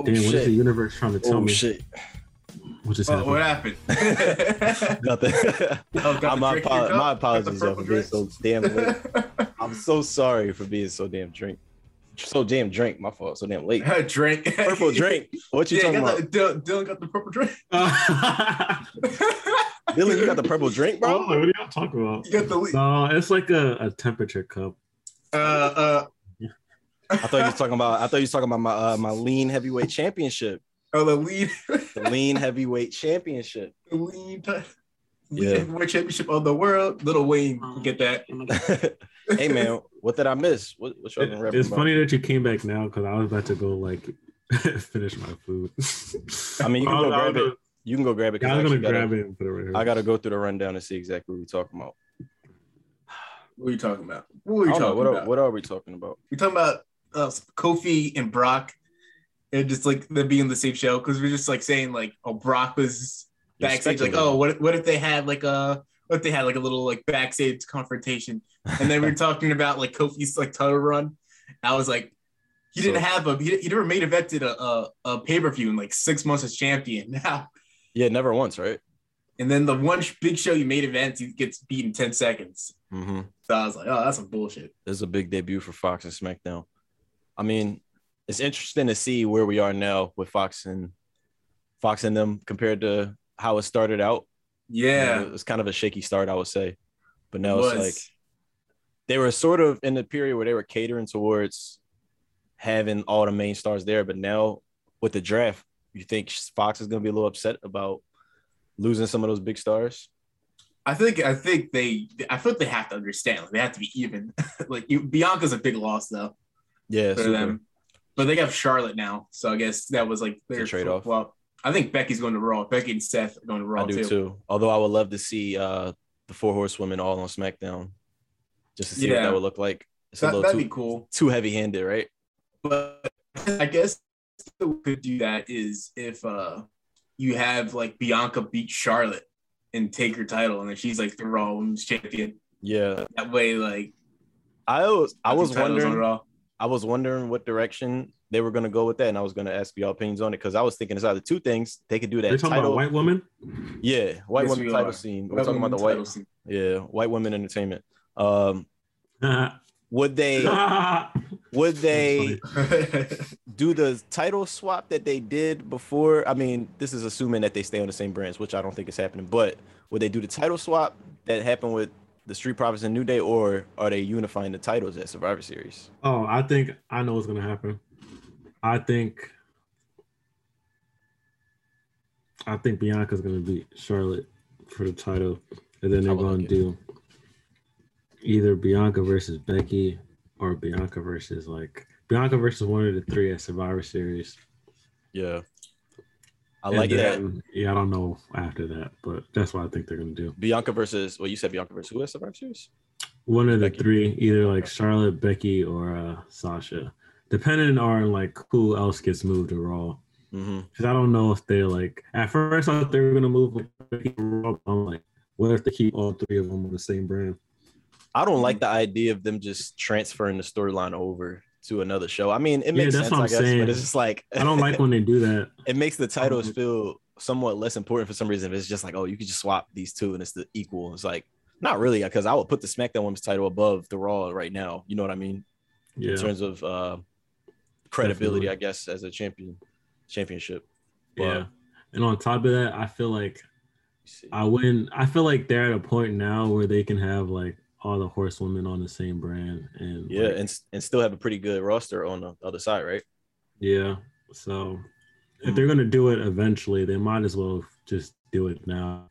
Oh, damn, what is the universe trying to tell oh me? shit. What just Oh, happened? what happened? Nothing. Oh, got my, apo- my apologies yo, for being so damn late. I'm so sorry for being so damn drink. So damn drink. My fault. So damn late. drink. Purple drink. What you Yeah, talking about? the, Dylan, Dylan got the purple drink. Dylan, you got the purple drink, oh, bro? what are y'all talking about? You got the. No, it's like a, a temperature cup. Uh, uh, I thought you was talking about. I thought you was talking about my uh, my lean heavyweight championship. oh, the lead. The lean heavyweight championship. the lead. Yeah. Yeah. Heavyweight championship of the world. Lil Wayne, get that. hey man, what did I miss? What, what y'all It- it's about? funny that you came back now because I was about to go like finish my food. I mean, you can I go was- I grab it. You can go grab it. Yeah, I was I gonna grab gotta- it and put it right here. I got to go through the rundown and see exactly what we're talking about. What are you talking about? What are I you don't know. talking What are, about? what are we talking about? we talking about uh, Kofi and Brock, and just like them being the same show because we're just like saying like, oh, Brock was You're backstage, like, oh, what what if they had like a what if they had like a little like backstage confrontation, and then we are talking about like Kofi's like title run. I was like, he didn't So- have a he, he never main evented a a, a pay per view in like six months as champion now. Yeah, never once, right? And then the one big show you made event, he gets beat in 10 seconds. Mm-hmm. So I was like, oh, that's some bullshit. This is a big debut for Fox and SmackDown. I mean, it's interesting to see where we are now with Fox and Fox and them compared to how it started out. Yeah. You know, it's kind of a shaky start, I would say. But now was. it's like they were sort of in the period where they were catering towards having all the main stars there. But now with the draft, you think Fox is going to be a little upset about losing some of those big stars? I think I think they I feel like they have to understand. Like they have to be even. like you, Bianca's a big loss though Yeah, for super. them. But they have Charlotte now. So I guess that was like their trade-off. Well, I think Becky's going to Raw. Becky and Seth are going to Raw I do too. too. Although I would love to see uh the four horsewomen all on SmackDown, just to see what that would look like. It's That, too, be cool. too heavy handed, right? But I guess we could do that is if uh you have like Bianca beat Charlotte and take her title, and then she's like the Raw Women's Champion. Yeah, That way, like I was I was wondering. I was wondering what direction they were gonna go with that, and I was gonna ask your opinions on it because I was thinking it's either two things they could do You're that talking title, about white women? yeah, white Yes, women we title are. scene. We're White talking about the white, scene. yeah, white women entertainment. Um, would they would they do the title swap that they did before. I mean, this is assuming that they stay on the same brands, which I don't think is happening. But would they do the title swap that happened with the Street Profits and New Day, or are they unifying the titles at Survivor Series? oh, I think I know what's gonna happen. I think I think Bianca's gonna beat Charlotte for the title, and then they're gonna like do either Bianca versus Becky or Bianca versus like Bianca versus one of the three at Survivor Series. Yeah, I like that. Yeah, I don't know after that, but that's what I think they're gonna do. Bianca versus well, you said Bianca versus who at Survivor Series? One of the Becky. three, either like Charlotte, Becky, or uh, Sasha, depending on like who else gets moved to Raw. Because I don't know if they're like at first I thought they were gonna move Becky to Raw. but I'm like, what if they keep all three of them on the same brand? I don't like the idea of them just transferring the storyline over to another show. I mean, it Yeah, makes that's sense, what I I'm guess, saying. but it's just like I don't like when they do that. it makes the titles Um, feel somewhat less important for some reason. If it's just like, oh, you could just swap these two and it's the equal. It's like not really because I would put the SmackDown Women's title above the Raw right now. You know what I mean? Yeah, In terms of uh, credibility, Definitely. I guess, as a champion championship. But- yeah. And on top of that, I feel like Let me see. I wouldn't. I feel like they're at a point now where they can have like all the horsewomen on the same brand, and yeah, like, and and still have a pretty good roster on the other side, right? yeah. So Hmm. if they're gonna do it eventually, they might as well just do it now.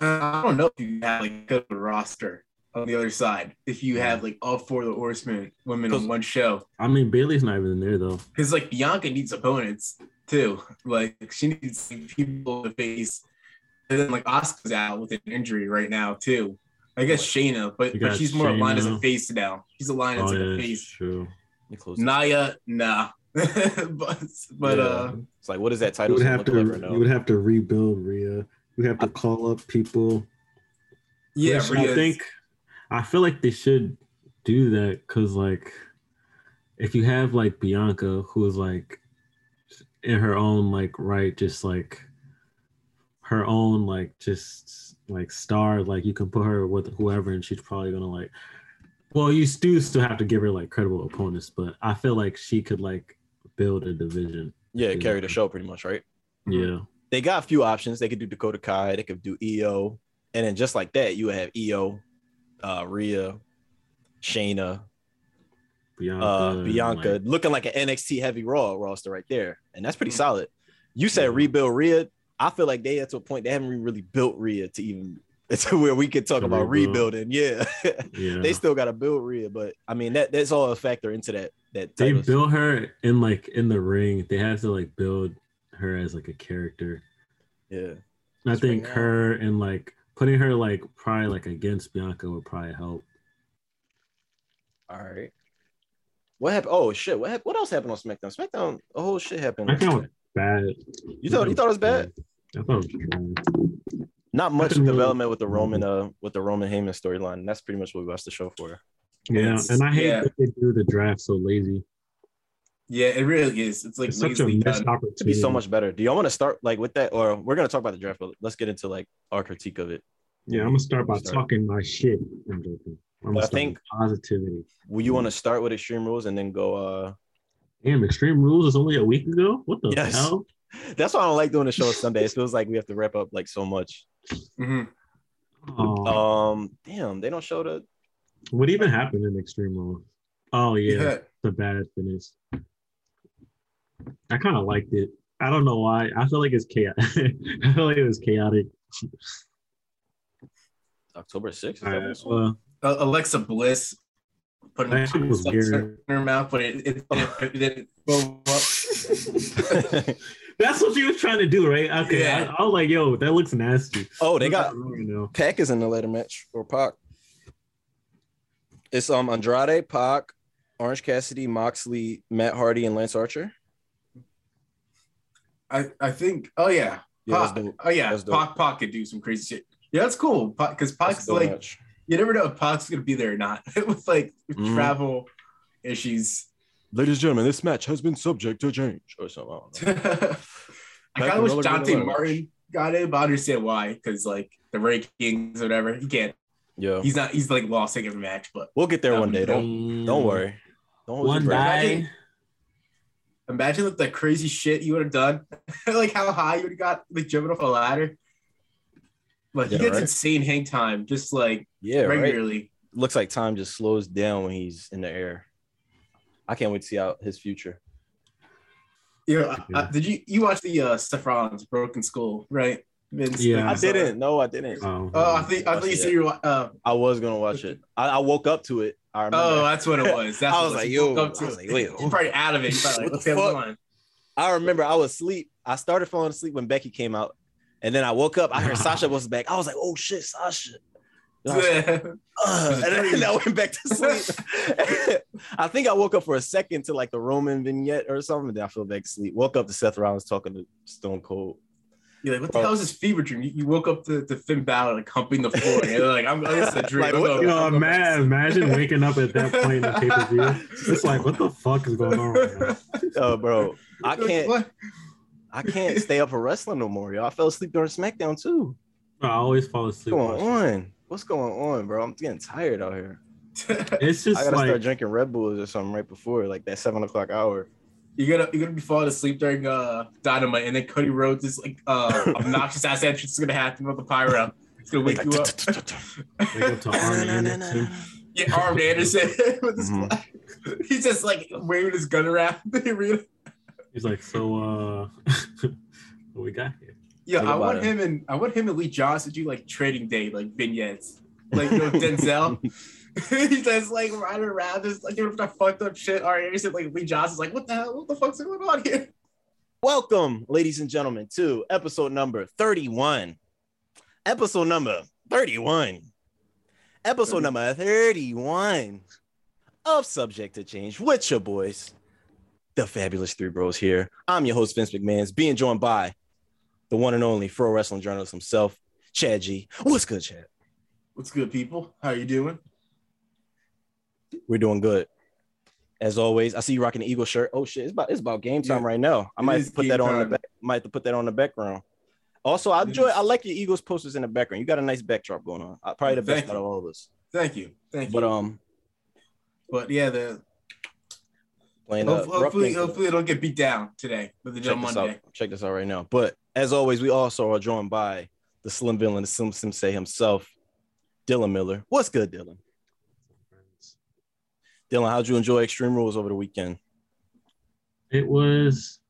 Uh, I don't know if you have like a good roster on the other side if you have like all four of the horsemen women on one show. I mean, Bayley's not even there though. Because like Bianca needs opponents too. Like she needs people to face. And then like Asuka's out with an injury right now too. I guess Shayna, but, but she's more aligned as a face now. She's aligned as Oh like yeah, a face. true. You close. Naya, nah. but but Yeah. uh It's like, what is that You title? would have to clever now. you would have to rebuild Rhea. You have to call up people. yeah, Which I think I feel like they should do that because like if you have like Bianca who's like in her own like right, just like her own like just like star, like you can put her with whoever and she's probably gonna like well you do still have to give her like credible opponents, but I feel like she could like build a division. yeah, carry the show pretty much, right? Yeah. They got a few options. They could do Dakota Kai. They could do Io, and then just like that, you have Io, uh, Rhea, Shayna, Bianca, uh, Bianca, like, looking like an NXT Heavy Raw roster right there, and that's pretty Mhm. solid. You said Yeah. rebuild Rhea. I feel like they at to a point they haven't really built Rhea to even to where we could talk To about rebuild. rebuilding. Yeah, yeah. they still got to build Rhea, but I mean that that's all a factor into that. That they built her in like in the ring. They had to like build her as like a character. yeah. I think her her and like putting her like probably like against Bianca would probably help. All right. What happened? Oh shit! What hap- What else happened on SmackDown? SmackDown, a whole shit happened. SmackDown bad. You thought you thought it was bad? I thought it was bad. Not much Nothing really- development with the Roman uh with the Roman Heyman storyline. That's pretty much what we watched the show for. Yeah, It's- and I hate yeah. that they do the draft so lazy. yeah, it really is. It's like It's such a missed done. opportunity. To be so much better. Do y'all want to start like with that, or we're gonna talk about the draft? But let's get into like our critique of it. Yeah, I'm gonna start by Start. talking my shit. I'm joking. I'm gonna I start think- with positivity. Will you want to start with Extreme Rules and then go? uh Damn, Extreme Rules is only a week ago. What the Yes. hell? That's why I don't like doing the show on Sunday. It feels like we have to wrap up like so much. Mhm. Oh, Um, damn, they don't show the. what even happened in Extreme Rules? Oh yeah, Yeah. the bad finish. I kind of liked it. I don't know why. I feel like it's chaotic. I feel like it was chaotic. October 6th. Is that what it's well, Uh, Alexa Bliss putting That shit was weird. in her mouth, but it, it, it, didn't blow up. that's what she was trying to do, right? Okay, Yeah. I, I was like, "Yo, that looks nasty." oh, they got you know. Pac is in the ladder match or Pac. It's um Andrade, Pac, Orange Cassidy, Moxley, Matt Hardy, and Lance Archer. I, I think. Oh yeah, Yeah, that's Pac. Oh yeah, That's. Pac, Pac could do some crazy shit. Yeah, that's cool. Because That's Pac's a like match. You never know if Pac's gonna be there or not with like Mhm. travel issues. Ladies and gentlemen, this match has been subject to change or something. I don't know. I Back kind of wish Dante Martin got it, but I understand why. Because like the rankings, or whatever, he can't. Yeah, He's not. He's like lost taking a match, but we'll get there That one day. Don't don't worry. Don't One day. imagine like the crazy shit you would have done, like how high you would have got, like jumping off a ladder. Like Yeah, he gets right. insane hang time, just like Yeah, right. regularly. Looks like time just slows down when he's in the air. I can't wait to see out his future. You know, I- I- Yeah. did you you watch the uh Seth Rollins Broken Skull, right? Vince? Yeah. I didn't. No, I didn't. Oh, Oh, I think I Watch thought you said you were. Uh, I was gonna watch it. I, I woke up to it. I remember. oh, that's what it was. That's I was it like, You yo, woke up to I was like, wait, You're probably out of it. Probably like, What what's the going fuck? I remember I was asleep. I started falling asleep when Becky came out, and then I woke up. I heard Sasha was back. I was like, "Oh shit, Sasha!" And I like, "Ugh," and then I went back to sleep. I think I woke up for a second to like the Roman vignette or something. And then I fell back to sleep. Woke up to Seth Rollins talking to Stone Cold. You're like, what the Bro. hell is this fever dream? You, you woke up to, to Finn Balor like humping the floor. And you're like, I'm this is a dream. Like, I'm what- going- You know, I'm going back to man, imagine waking up at that point in the pay per view. It's like, what the fuck is going on right now? Oh, bro, I can't. What? I can't stay up for wrestling no more, yo. I fell asleep during SmackDown too. I always fall asleep. What's going watching. on? What's going on, bro? I'm getting tired out here. It's just I gotta like start drinking Red Bulls or something right before, like that seven o'clock hour. You're gonna you're gonna be falling asleep during uh Dynamite, and then Cody Rhodes is like uh obnoxious ass entrance is gonna happen with the pyro. It's gonna wake you up. wake up to Arn Anderson. Yeah, Arn Anderson with his Mhm. He's just like waving his gun around the arena. He's like, so uh, what we got here? Yeah, I about want it. him and I want him and Lee Johnson to do like trading day like vignettes. like you know Denzel. He's just like riding around, just like doing that fucked up shit. All right, you said like Lee Johnson's like, what the hell? What the fuck's going on here? Welcome, ladies and gentlemen, to episode number 31. Episode number 31. Episode number 31 of Subject to Change with your boys, the fabulous three bros here. I'm your host, Vince McMahon's, being joined by the one and only pro wrestling journalist himself, Chad G. What's good, Chad? What's good, people? How you doing? We're doing good. As always, I see you rocking the Eagle shirt. Oh shit, it's about it's about game time Yeah, right now. I it might is have to put that on the back. Might have to put that on the background. Also, I enjoy. I like your Eagles posters in the background. You got a nice backdrop going on. Uh, Probably the best Thank out of all of us. Thank you, thank you. But um, but yeah, the playing uh, hopefully, hopefully, it'll get beat down today with the check Joe this Monday. out. Check this out right now. But as always, we also are joined by the Slim Villain, the Slim Sim say himself, Dylan Miller. What's good, Dylan? Dylan, how'd you enjoy Extreme Rules over the weekend? It was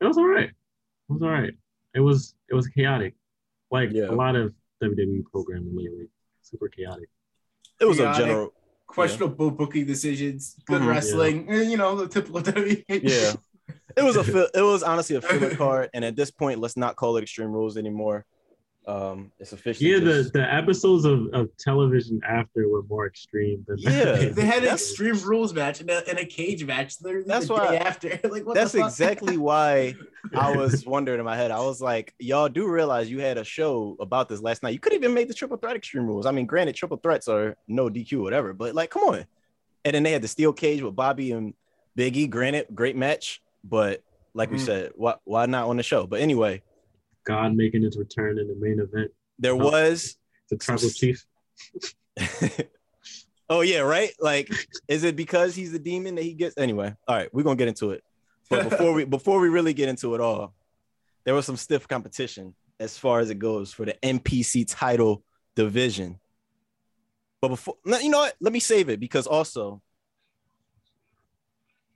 it was all right. It was all right. It was it was chaotic. Like Yeah. a lot of WWE programming lately. Super chaotic. It was a general. Questionable booking decisions, good Mhm. wrestling, eh, you know the typical WWE. Yeah. It was a it was honestly a filler card, and at this point, let's not call it Extreme Rules anymore. Um, it's officially Yeah, the, just- the episodes of, of television after were more extreme than Yeah. They had an extreme rules match and a, and a cage match. Literally That's the why- day after. like what that's exactly why I was wondering in my head. I was like, y'all do realize you had a show about this last night. You could have even make the triple threat Extreme Rules. I mean, granted, triple threats are no DQ, whatever, but like, come on. And then they had the steel cage with Bobby and Biggie. Granted, great match, but like we Mhm. said, why why not on the show? But anyway, God making his return in the main event. there was The tribal chief. oh yeah, right. Like, is it because he's the demon that he gets? Anyway, all right, we're gonna get into it. But before we before we really get into it all, there was some stiff competition as far as it goes for the NPC title division. But before, you know what? Let me save it because also,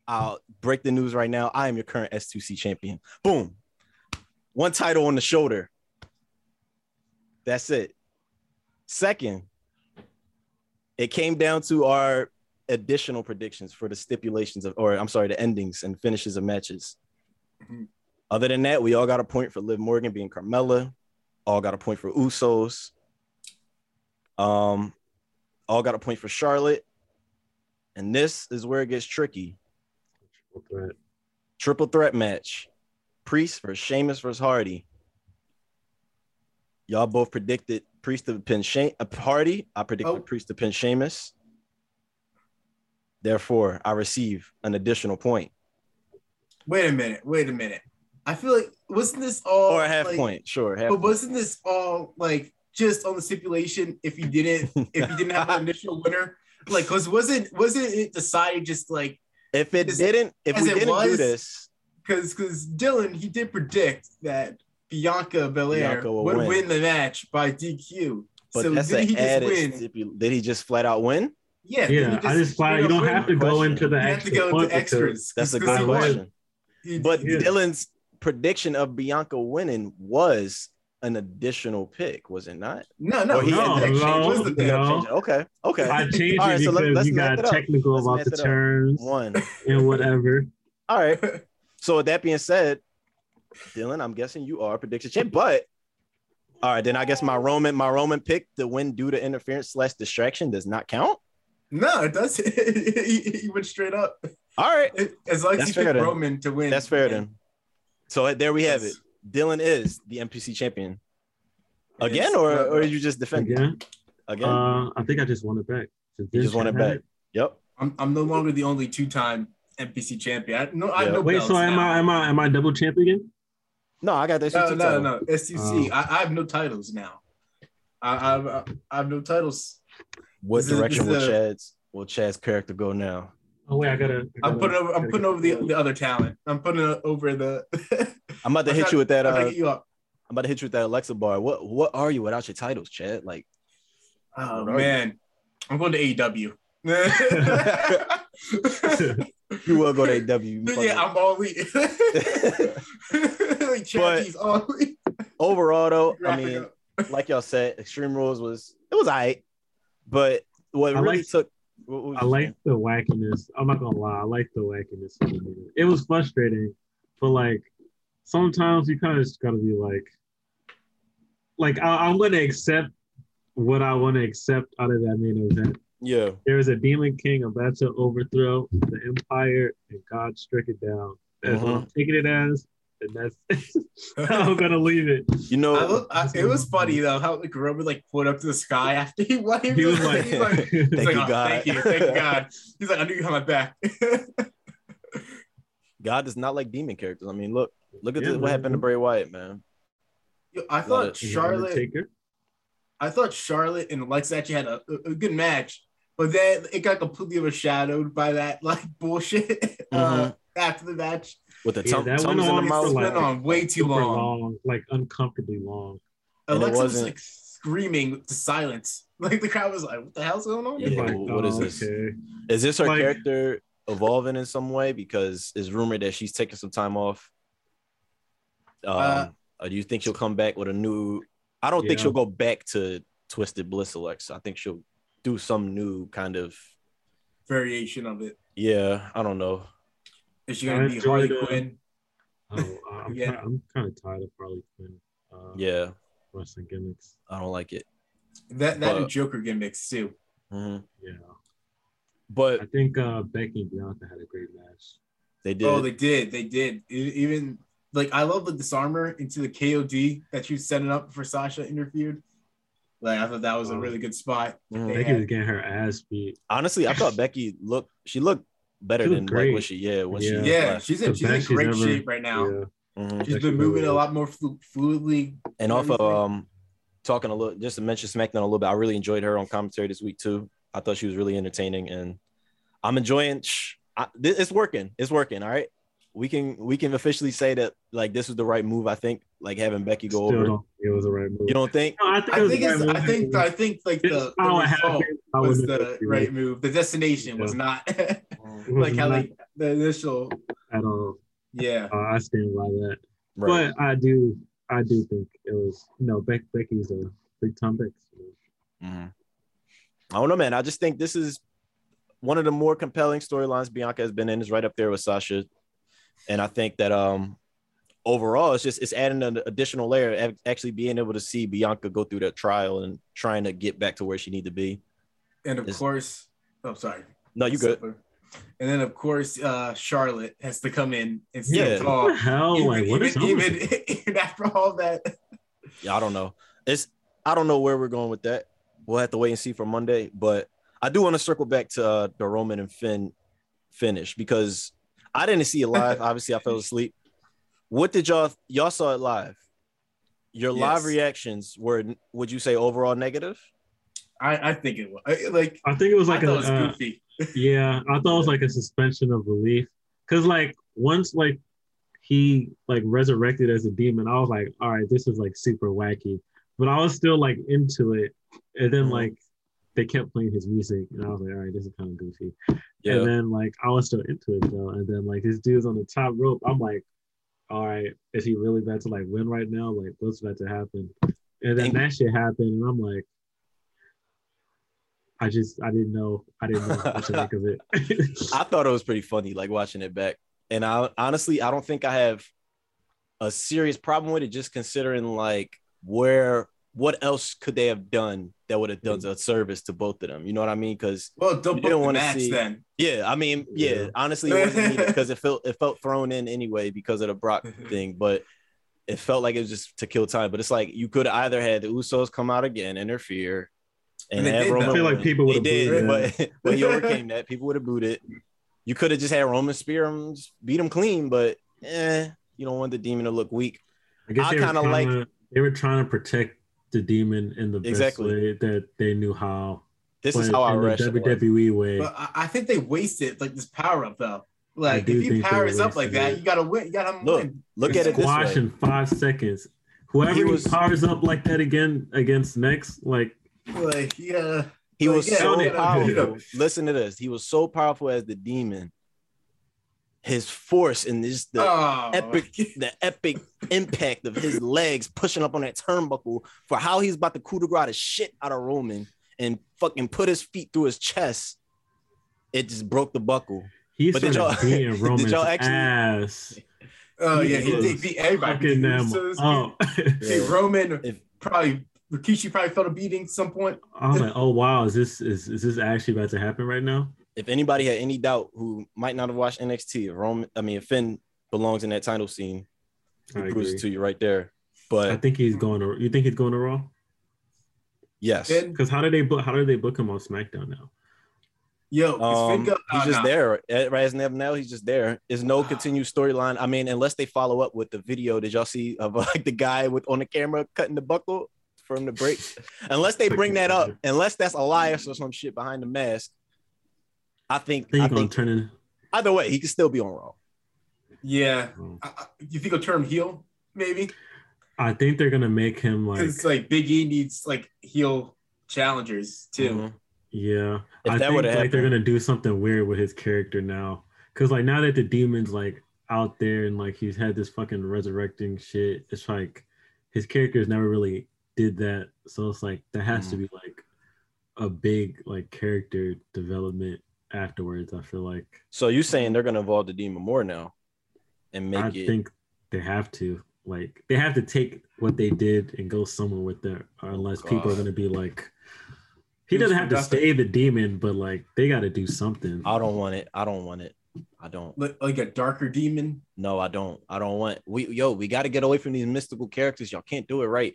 I'll break the news right now. I am your current S2C champion. Boom, one title on the shoulder. That's it. Second, it came down to our additional predictions for the stipulations of, or I'm sorry, the endings and finishes of matches. Mhm. Other than that, we all got a point for Liv Morgan being Carmella. All got a point for Usos. Um, all got a point for Charlotte. And this is where it gets tricky. Triple threat. Triple threat match: Priest versus Sheamus versus Hardy. Y'all both predicted Priest to pin Shane uh, Hardy. I predicted Oh. Priest to pin Sheamus. Therefore, I receive an additional point Wait a minute. Wait a minute. I feel like wasn't this all or a half like- point. Sure, half But point. wasn't this all like just on the stipulation if you didn't if you didn't have an initial winner? Like, cause wasn't wasn't it decided just like if it didn't, if we didn't do this, because because Dylan he did predict that Bianca Belair Bianca will would win. win. the match by DQ. but so that's did an he just added. win? stipul- did he just flat out win? Yeah, did he Yeah, I just fly. straight You don't win? have to go Question. into the You have to go point into because- extras. That's a good question. He- But he- Dylan's prediction of Bianca winning was an additional pick, was it not? no, no, he no, ended up no, was the he pick. ended up no. Okay, okay. I changed All right, it so let- because let's you got it technical about the it up. terms One. and whatever. All right. So with that being said, Dylan, I'm guessing you are a prediction champ, but all right, then I guess my Roman, my Roman pick to win due to interference slash distraction does not count. No, it does. he, he went straight up. All right, As long as That's he fair picked then. Roman to win. that's fair then. So there we have it. Dylan is the NPC champion Yes. again, or or you just defending Again, again? uh, I think I just won it back. Since you just want it shit had back. Yep. I'm, I'm no longer the only two-time NPC champion. I, no, I Yeah. have no Wait, belts so am now. I am I am I double champ again? No, I got that. No, no, title. no. STC. I, I have no titles now. I, I, I have no titles. What This direction this will is a- Chad's will Chad's character go now? Oh wait, I gotta. I I'm putting over. I'm putting over the, the other talent. I'm putting over the. I'm about to I'm hit trying- you with that. I'm Uh, gonna you up. I'm about to hit you with that Alexa bar. What what are you without your titles, Chad? Like Oh What are you? man, I'm going to AEW. you will go to AW. you fucking- yeah, I'm all elite. like Chappie's all elite. Overall though, I mean, like y'all said, Extreme Rules was it was alright. But what I really like- took. What, what I like the wackiness. I'm not gonna lie, I like the wackiness. of the video. It was frustrating, but like sometimes you kind of just gotta be like, like I, I'm gonna accept what I want to accept out of that main event. Yeah. There is a demon king about to overthrow the empire, and God struck it down. That's what uh-huh. I'm taking it as, and that's how I'm gonna leave it. You know. I I, it was funny though how like Roman like put up to the sky after he won. He was like, he's like, he's Thank like, you, "Oh, God." thank you, thank you, God. He's like, I knew you had my back. God does not like demon characters. I mean, look, look at Yeah, the, what man. happened to Bray Wyatt, man. Yo, I thought Charlotte, I thought Charlotte and Alexa actually had a, a, a good match, but then it got completely overshadowed by that like bullshit uh, after the match. With the Yeah, tum- that tums went in the on mouth. for like- been on way too Super long. like uncomfortably long. And Alexa was like screaming to silence. Like the crowd was like, "What the hell's going on?" Yeah. Like, what is oh, this? okay. Is this her Like- character evolving in some way? Because it's rumored that she's taking some time off. Um, Uh, or do you think she'll come back with a new? I don't think she'll go back to Twisted Bliss Alexa. I think she'll do some new kind of. Variation of it. Yeah, I don't know. Is she gonna be enjoyed Harley it. Quinn? Oh, I'm, Yeah. ki- I'm kind of tired of Harley Quinn. Uh, Yeah, wrestling gimmicks. I don't like it. That that and But- Joker gimmicks too. Mhm. Yeah, But I think uh, Becky and Bianca had a great match. they did. Oh, they did. They did. Even like I love the Dis-arm-her into the KOD that she was setting up for Sasha interfered. Like I thought that was a really good spot. They Becky had- was getting her ass beat. Honestly, I thought Becky looked. She looked better She than looked like what she. Yeah, when Yeah. she. yeah, left. she's in The she's in best she's great ever- shape right now. Yeah. Mhm. She's Best been moving ever a lot more flu- fluidly. And off of um talking a little just to mention SmackDown a little bit, I really enjoyed her on commentary this week too. I thought she was really entertaining and I'm enjoying shh, I, it's working. It's working. All right. We can we can officially say that like this was the right move, I think, like having Becky go Still over. don't think it was the right move. You don't think? No, I think, I was think the it's right I think I think like This the, is how the it result. I was wouldn't the agree right move. The destination was not It was like how not they the initial at all. yeah. Uh, I stand by that. Right. But I do, I do think it was no. Beck, Becky's a big time Beck. Mhm. I don't know, man. I just think this is one of the more compelling storylines Bianca has been in. Is right up there with Sasha, and I think that um overall it's just it's adding an additional layer, of actually being able to see Bianca go through that trial and trying to get back to where she need to be. And of It's- course, oh sorry. No, you good? And then of course, uh, Charlotte has to come in and stand Yeah. What tall. the hell? Even, like, what is even, up with even, even after all that, Yeah, I don't know. It's I don't know where we're going with that. We'll have to wait and see for Monday. But I do want to circle back to uh, the Roman and Finn finish because I didn't see it live. Obviously, I fell asleep. What did y'all y'all saw it live? Your live reactions were would you say overall negative? I, I think it was I- like I think it was like thought a it was uh, goofy. yeah. I thought it was like a suspension of belief because like once like he like resurrected as a demon, I was like, all right, this is like super wacky. But I was still like into it, and then Mhm. like they kept playing his music, and I was like, all right, this is kind of goofy. Yeah. And then like I was still into it though. And then like this dude's on the top rope. I'm like, all right, is he really about to like win right now? Like what's about to happen? And then that shit happened, and I'm like, I just I didn't know I didn't know what to make of it. I thought it was pretty funny, like watching it back. And I honestly, I don't think I have a serious problem with it, just considering like where what else could they have done that would have done a service to both of them? You know what I mean? Because Well, don't you didn't wanna match see- then. yeah, I mean, yeah, Yeah. honestly, it wasn't because it felt it felt thrown in anyway because of the Brock thing, but it felt like it was just to kill time. But it's like you could either had the Usos come out again, interfere, and, And have Roman. I feel like people would've did, booed but but he overcame that. People would have booed it. You could have just had Roman spear him, beat him clean, but eh, you don't want the demon to look weak. I guess I they were kinda like- they were trying to protect the demon in the Exactly. best way that they knew how. This is how I in the rationalize. WWE way. But I, I think they wasted like this power up though. Like if you think they powers up like that, it. you gotta win. You gotta Look, win. Look at it this Squash way. in five seconds. Whoever He he was- powers up like that again against next, like Like yeah, He Like, was yeah, so powerful. Listen to this. He was so powerful as the demon. His force and this the oh, epic the epic impact of his legs pushing up on that turnbuckle for how he's about to coup de grace the shit out of Roman and fucking put his feet through his chest, it just broke the buckle. He But did y'all- beating did y'all actually- ass. Oh yeah, he was did beat everybody. Fucking them So it's- Hey, Roman If- probably Rikishi probably felt a beating at some point. I was like, oh wow, is this is, is this actually about to happen right now? If anybody had any doubt who might not have watched NXT, Roman, I mean, Finn belongs in that title scene, I proves agree. it to you right there. But I think he's going to. You think he's going to Raw? yes, Because how did they book? How did they book him on SmackDown now? yo, is Finn Um, go- he's just nah. there. Right as of now, he's just there. There's no continued storyline. I mean, unless they follow up with the video. Did y'all see of like the guy with on the camera cutting the buckle for him to break? unless they bring that up, unless that's Elias or some shit behind the mask. I think. I think I he's going think to turn in. either way, he could still be on Raw. Yeah, oh. I, I- you think he'll turn heel? Maybe I think they're gonna make him like. because like Big E needs like heel challengers too. Mhm. Yeah, If I that think would've like they're gonna do something weird with his character now. Cause like now that the demon's like out there and like he's had this fucking resurrecting shit, it's like his characters never really did that. So it's like there has Mm-hmm. to be like a big like character development afterwards. I feel like So you saying they're gonna involve the demon more now, and make I it? think they have to like they have to take what they did and go somewhere with that, or unless people are gonna be like. He It was doesn't have to stay the demon, but like they got to do something. I don't want it. I don't want it. I don't. Like, like a darker demon. No, I don't. I don't want. We yo, we got to get away from these mystical characters. Y'all can't do it right.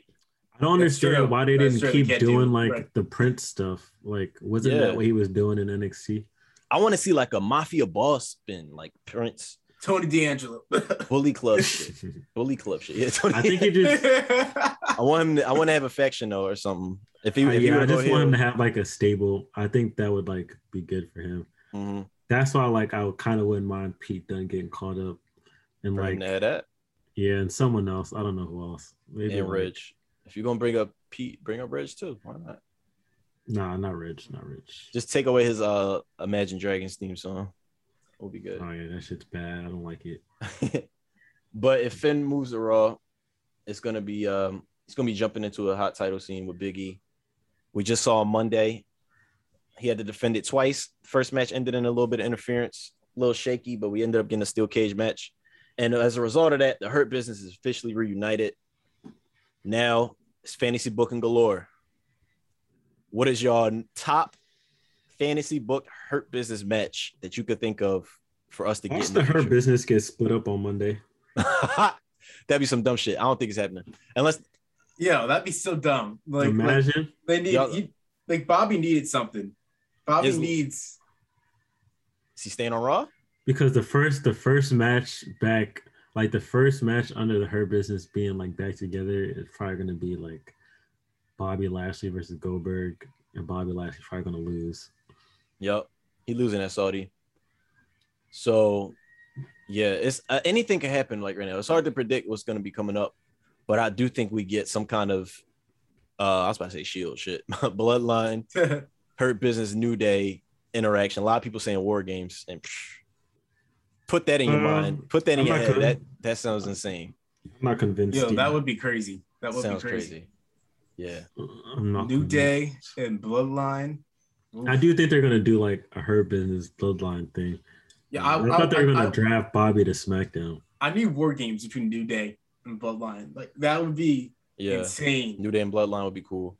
I don't That's understand true. why they That's didn't true. keep Can't do doing like Right. the Prince stuff. Like, wasn't Yeah. that what he was doing in NXT? I want to see like a mafia boss spin, like Prince, Tony D'Angelo. Bullet Club shit, Bullet Club shit. Yeah, Tony. I think he just. I want him. To, I want to have affection though, or something. If he, uh, if he yeah, were I just want him to have like a stable. I think that would like be good for him. Mhm. That's why, like, I kind of wouldn't mind Pete Dunne getting caught up, and Right like, now, that yeah, and someone else. I don't know who else. Maybe and like- Ridge. If you're gonna bring up Pete, bring up Rich too. Why not? Nah, not Rich, not Rich. Just take away his uh Imagine Dragons theme song. Will be good. Oh yeah, that shit's bad. I don't like it. but if Finn moves to Raw, it's gonna be um he's gonna be jumping into a hot title scene with Big E. We just saw Monday. He had to defend it twice. First match ended in a little bit of interference, a little shaky, but we ended up getting a steel cage match. And as a result of that, the Hurt Business is officially reunited. Now it's fantasy booking galore. What is your top fantasy book Hurt Business match that you could think of for us to get? Watch in the the Hurt Business get split up on Monday. That'd be some dumb shit. I don't think it's happening unless Yo, that'd be so dumb. Like, like Imagine. they need he, like Bobby needed something. Bobby Is- needs is he staying on Raw. because the first the first match back like the first match under the Hurt Business being like back together is probably gonna be like Bobby Lashley versus Goldberg and Bobby Lashley's probably gonna lose. Yep, he losing at Saudi. So, yeah, it's uh, anything can happen. Like right now, it's hard to predict what's going to be coming up, but I do think we get some kind of. Uh, I was about to say Shield shit, Bloodline, Hurt Business, New Day interaction. A lot of people saying War Games, and psh, put that in your Uh, mind. Put that in I'm your head. gonna- That that sounds insane. I'm not convinced. yo, that would be crazy. That would sounds be crazy. crazy. Yeah, I'm not New convinced. Day and Bloodline. I do think they're gonna do like a Hurt Business bloodline thing. Yeah, I, I, thought they were gonna I, draft Bobby to SmackDown. I need war games between New Day and Bloodline. Like that would be yeah. insane. New Day and Bloodline would be cool.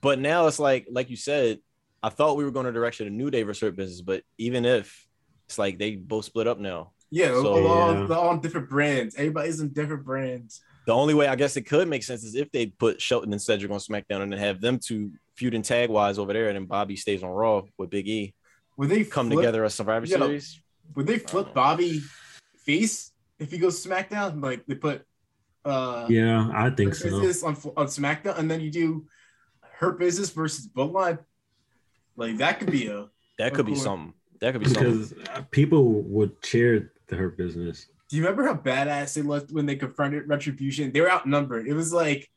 But now it's like, like you said, I thought we were going to direction of New Day versus Hurt Business, but even if it's like they both split up now, Yeah, So- all, Yeah. they're all on different brands. Everybody's in different brands. The only way I guess it could make sense is if they put Shelton and Cedric on SmackDown and then have them two feuding tag wise over there, and then Bobby stays on Raw with Big E. Would they Come flip, together as Survivor Yeah. Series. Would they flip Bobby face if he goes SmackDown? Like they put uh Yeah, I think so. Business on on SmackDown, and then you do Hurt Business versus Bloodline. Like that could be a. That could be Cool. something. That could be something. Because uh, people would cheer the Hurt Business. Do you remember how badass they looked when they confronted Retribution? They were outnumbered. It was like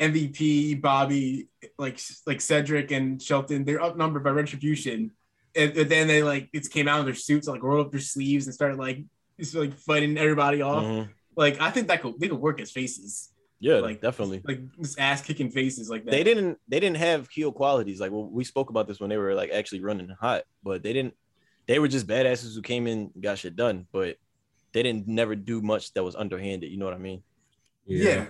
MVP, Bobby, like like Cedric and Shelton. They're outnumbered by Retribution, and, and then they like it came out of their suits, like rolled up their sleeves and started like just like fighting everybody off. Mhm. Like I think that could they could work as faces. Yeah, Like- definitely. like just ass kicking faces like that. They didn't they didn't have heel qualities. Like well, we spoke about this when they were like actually running hot, but they didn't. They were just badasses who came in, got shit done, but they didn't never do much that was underhanded. You know what I mean? Yeah,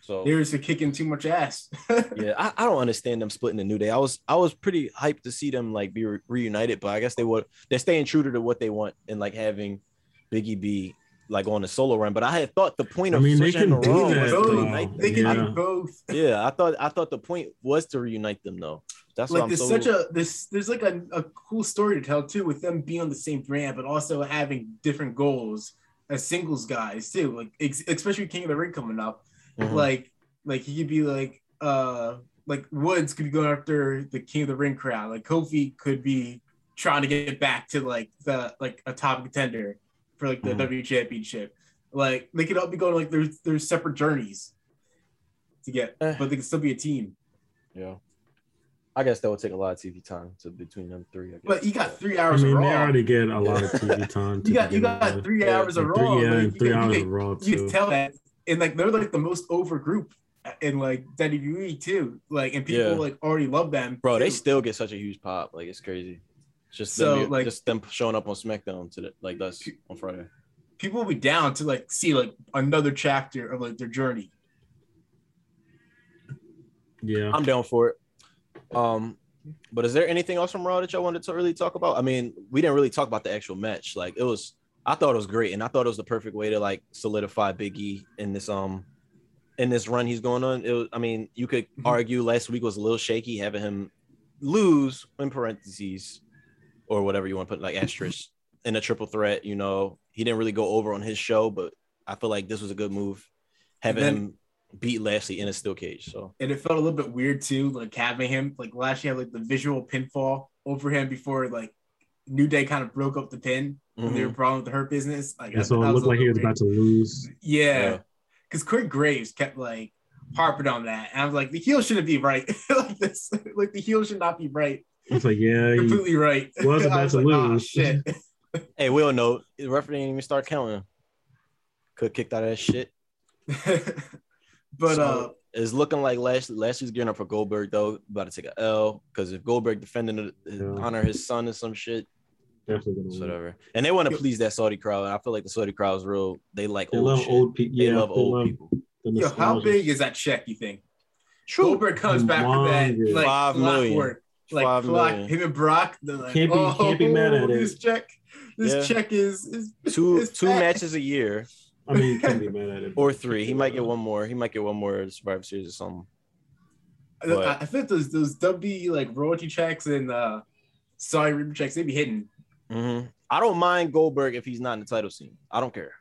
So they were just kicking too much ass. yeah, I, I don't understand them splitting the new day. I was I was pretty hyped to see them like be re- reunited, but I guess they would they're staying true to what they want and like having Biggie be like on a solo run. But I had thought the point of I of mean, they switching can the do that. was to though. reunite them. they can Yeah. do both. Yeah, I thought I thought the point was to reunite them though. That's like there's so such a there's there's like a, a cool story to tell too with them being on the same brand but also having different goals as singles guys too like ex- especially king of the ring coming up Mhm. like like he could be like uh like woods could be going after the king of the ring crowd like kofi could be trying to get back to like the like a top contender for like the Mhm. w championship like they could all be going like there's there's separate journeys to get Eh. but they can still be a team yeah. I guess that would take a lot of TV time to between them three. I guess. but you got three hours. I mean, of they raw already get a lot of TV time. to You got you begin got with. three Yeah, hours of Like raw. yeah, like, you three can- hours you of Raw can, you can tell that, and like they're like the most over group in like WWE too. Like and people Yeah. like already love them. bro, they still get such a huge pop. Like it's crazy. It's just So, them, like- just them showing up on SmackDown today, the, like us on Friday. people will be down to like see like another chapter of like their journey. Yeah. I'm down for it. Um, but is there anything else from Raw that y'all wanted to really talk about? I mean, we didn't really talk about the actual match. Like it was, I thought it was great, and I thought it was the perfect way to like solidify Big E in this um in this run he's going on. It was, I mean, you could Mhm. argue last week was a little shaky having him lose in parentheses or whatever you want to put like asterisk in a triple threat. You know, he didn't really go over on his show, but I feel like this was a good move having then- him beat Lashley in a steel cage. So And it felt a little bit weird too, like having him like Lashley year had like the visual pinfall over him before like New Day kind of broke up the pin when they mhm. were problem with the hurt business. Like And I- so it looked like he little was about to lose. Yeah. Yeah. Because Corey Graves kept like harping on that. And I was like, the heel shouldn't be right. like this, like the heel should not be right. It's like, yeah, he, Completely right. was I about was to like, "Ah, lose." shit. Hey, we all know the referee didn't even start counting. Could kicked out of that shit. but So, uh it's looking like Lashley. Lashley's gearing up for Goldberg though. About to take a L because if Goldberg defending it, Yeah. honor his son or some shit, definitely gonna win. whatever. And they want to please that Saudi crowd. And I feel like the Saudi crowd is real. They like They old love shit. old people. They Yeah, love old people. the yo, how big is that check, you think? True. Goldberg comes back for that like Five million. clockwork. Like Five clock, million. him and Brock, they're like, Can't be- oh, can't be mad at it. this check, this Yeah. check is, is Two is two fat. matches a year I mean, you can't be mad at it. or three. He might get one more. He might get one more Survivor Series or something. I, But- I think those those W like royalty checks and uh Saudi Reaper checks, they be hidden. Mhm. I don't mind Goldberg if he's not in the title scene. I don't care.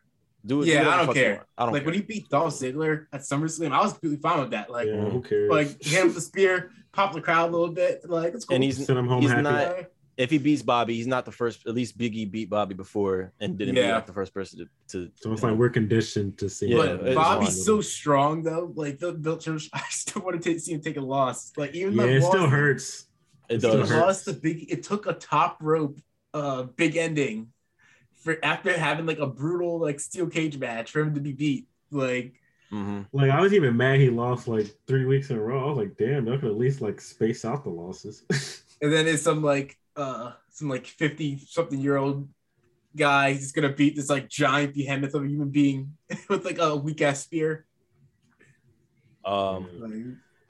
Do it. Yeah, do I don't care. I don't like care. when he beat Dolph Ziggler at SummerSlam, I was completely fine with that. Like, yeah, who cares? like him with the spear, pop the crowd a little bit. Like it's cool. and he's Send him home he's happy. not if he beats Bobby, he's not the first. At least Biggie beat Bobby before and didn't beat Yeah. like the first person to. to so it's you like know. we're conditioned to see. Yeah, but Bobby's fine. so strong though. Like the, the, I still want to take, see him take a loss. Like even yeah, the it loss, still hurts. it it does. hurts. lost the big. It took a top rope, uh, big ending, for after having like a brutal like steel cage match for him to be beat. Like Mhm. Like I was even mad he lost like three weeks in a row. I was like, damn, they could at least like space out the losses. and then it's some like uh some like 50 something year old guy he's gonna beat this like giant behemoth of a human being with like a weak ass spear Um, like,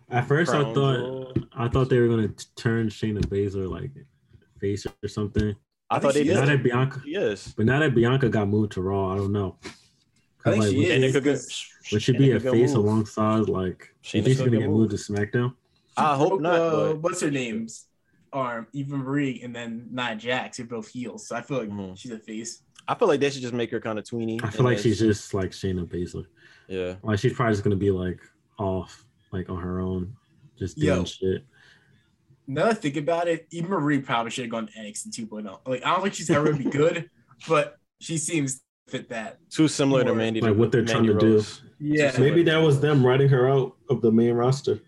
At first, I thought Jewel. I thought they were gonna turn Shayna Baszler like face or something. I I thought they think she did. Now that Bianca, Yes. but now that Bianca got moved to Raw, I don't know. I think like, she would, is. And it could get, would she be a face move. alongside like? You think she's gonna gonna get get moved to SmackDown? I hope broke, not. uh, what's her name's arm Eva Marie and then Nia Jax are both heels so I feel like Mhm. she's a face I feel like they should just make her kind of tweeny. I feel like then- she's just like Shayna Baszler. yeah. Like she's probably just gonna be like off, like on her own, just doing Yo. shit. Now that I think about it Eva Marie probably should have gone to NXT 2.0 like I don't think she's ever gonna be good but she seems to fit that Too similar to Mandy. like what they're Mandy trying to do. Yeah So Maybe that was them writing her out of the main roster.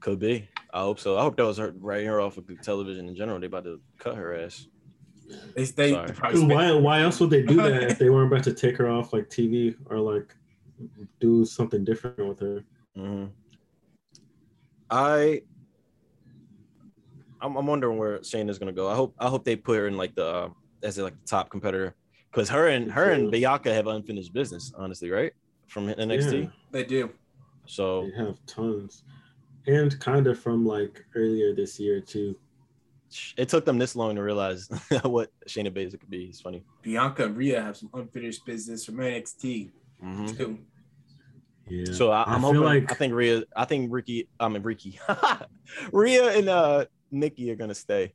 Could be. I hope so. I hope that was her writing her off of television in general. They about to cut her ass. they, they Sorry. Why? Why else would they do that if they weren't about to take her off like TV or like do something different with her. Mhm. I I'm, I'm wondering where Shayna is gonna go. I hope I hope they put her in like the uh, as like the top competitor because her and her and Bianca have unfinished business, honestly, right? From NXT. Yeah. They do. So They have tons, and kind of from like earlier this year too. it took them this long to realize what Shayna Baszler could be. It's funny. Bianca and Rhea have some unfinished business from NXT Mhm. too. Yeah. So I, I'm feel hoping. like I think Rhea. I think Ricky. I mean Ricky. Rhea and uh Nikki are gonna stay.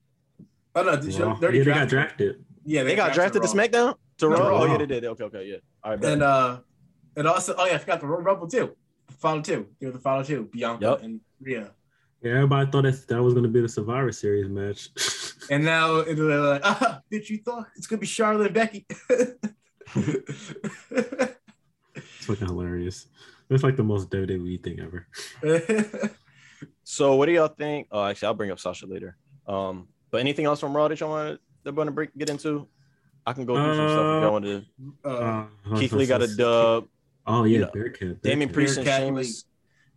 Oh no, they, Raw. they already yeah, they got drafted. drafted. Yeah, They got drafted to Raw. SmackDown to No, Raw. Oh yeah, they did. Okay, okay, yeah. All right. bet. And uh, and also, oh yeah, I forgot the Royal Rumble too. The final two. They were the final two. Bianca Yep. and Rhea. Yeah, everybody thought that that was gonna be the Survivor Series match. And now it- they're like, ah, bitch, you thought it's gonna be Charlotte and Becky. it's fucking hilarious. It's like the most WWE thing ever. So what do y'all think? Oh, actually, I'll bring up Sasha later. Um, but anything else from Raw that y'all want to want to break get into? I can go through some stuff if y'all want to. uh, Uh, Keith Lee got a dub. Oh yeah, you know, Bearcat. Damian Priest and Bearcat Sheamus.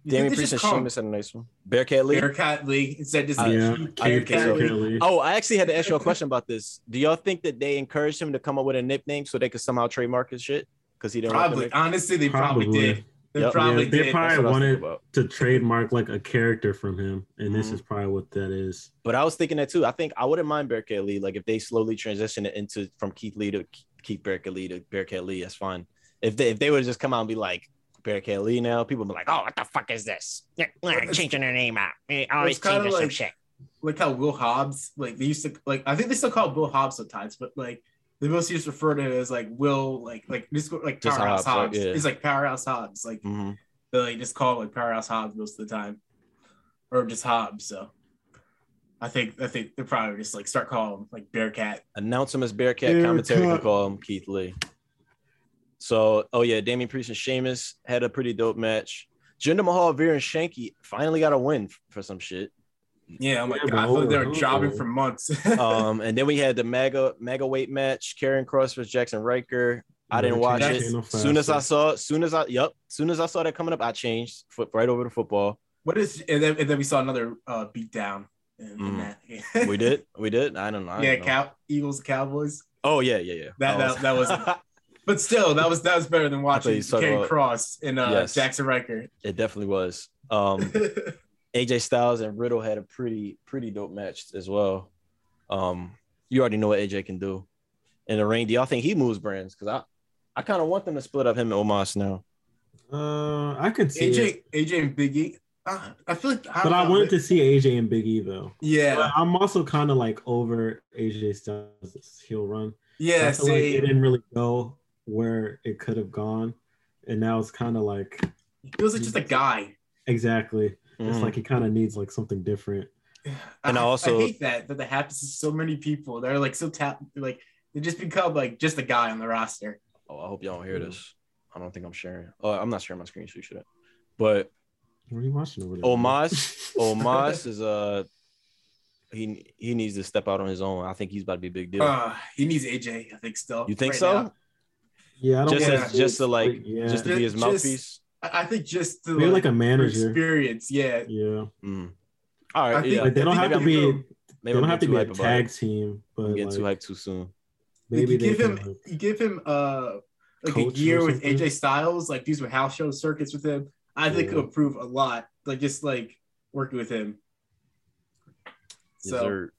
Damian Priest and call Sheamus had a nice one. Bearcat Lee. Bearcat Lee instead just Uh, Yeah, Keith Keith Bearcat Bearcat Lee. Oh, I actually had to ask you a question about this. Do y'all think that they encouraged him to come up with a nickname so they could somehow trademark his shit? Because he didn't. Probably. Honestly, they probably, Probably. did. They Yep. probably Yeah, they did. probably- That's what I was wanted- to trademark like a character from him, and this Mhm. is probably what that is. But I was thinking that too. I think I wouldn't mind Bearcat Lee. Like if they slowly transition it into from Keith Lee to Keith Bearcat Lee to Bearcat Lee, that's fine. If they if they would just come out and be like Bearcat Lee now, people would be like, oh, what the fuck is this? Yeah, changing their name out. Always It's kinda changing some like- shit. like how Will Hobbs, like they used to, like I think they still call Will Hobbs sometimes, but like they mostly just refer to it as like Will, like like just go- like Just Powerhouse Hobbs, Hobbs. right? Yeah. It's like Powerhouse Hobbs. Like Mhm. they like, just call it like Powerhouse Hobbs most of the time, or just Hobbs. So I think I think they're probably just like start calling him like Bearcat. Announce him as Bearcat. Commentary can call him Keith Lee. So, oh yeah, Damian Priest and Sheamus had a pretty dope match. Jinder Mahal, Veer, and Shanky finally got a win for some shit. Yeah, I'm like Yeah, God, I feel like they're but- jobbing for months. Um, and then we had the mega mega weight match, Karrion Kross versus Jaxson Ryker. I didn't watch it. channel Soon as I saw, soon as I, yep, soon as I saw that coming up, I changed foot right over to football. what is and then, and then we saw another uh beat down. In, in Mm. that. We did, we did. I don't know. I yeah, don't know. Cow- Eagles, Cowboys. Oh yeah, yeah, yeah. That- that- that was- But still, that was that was better than watching was talking Karen about- Cross and uh, Yes. Jaxson Ryker. it definitely was. Um, AJ Styles and Riddle had a pretty pretty dope match as well. Um, you already know what AJ can do in the ring. Do y'all think he moves brands? Because I, I kind of want them to split up him and Omos now. Uh, I could see it, AJ, AJ and Big E. Uh, I feel like, I but I know, wanted to see AJ and Big E though. Yeah, But I'm also kind of like over AJ Styles' heel run. yeah. I feel like See, it didn't really go where it could have gone, and now it's kind of like he feels like just a guy. exactly. It's Mhm. like he kind of needs like something different. And I, also- I hate that that that happens to so many people. They're like so tap, like they just become like just a guy on the roster. oh, I hope y'all don't hear this. I don't think I'm sharing. Oh, I'm not sharing my screen. So you should. But What are you watching over there? Omos, Omos is uh he he needs to step out on his own. I think he's about to be a big deal. Uh, he needs AJ. I think still. you think right so? now. yeah, I don't Just Yeah. as just to like yeah, just to be his mouthpiece. I, I think just to maybe like a for manager. experience. Yeah. Yeah, Mm. All I think- yeah. like they don't have to be. I'm- They don't have to be a tag it. team, but I'm getting like, too hyped too soon. Like, maybe you give him like, you give him uh like a year with? AJ Styles, like these were house show circuits with him. I think Yeah. could improve a lot. Like just like working with him. So Dessert.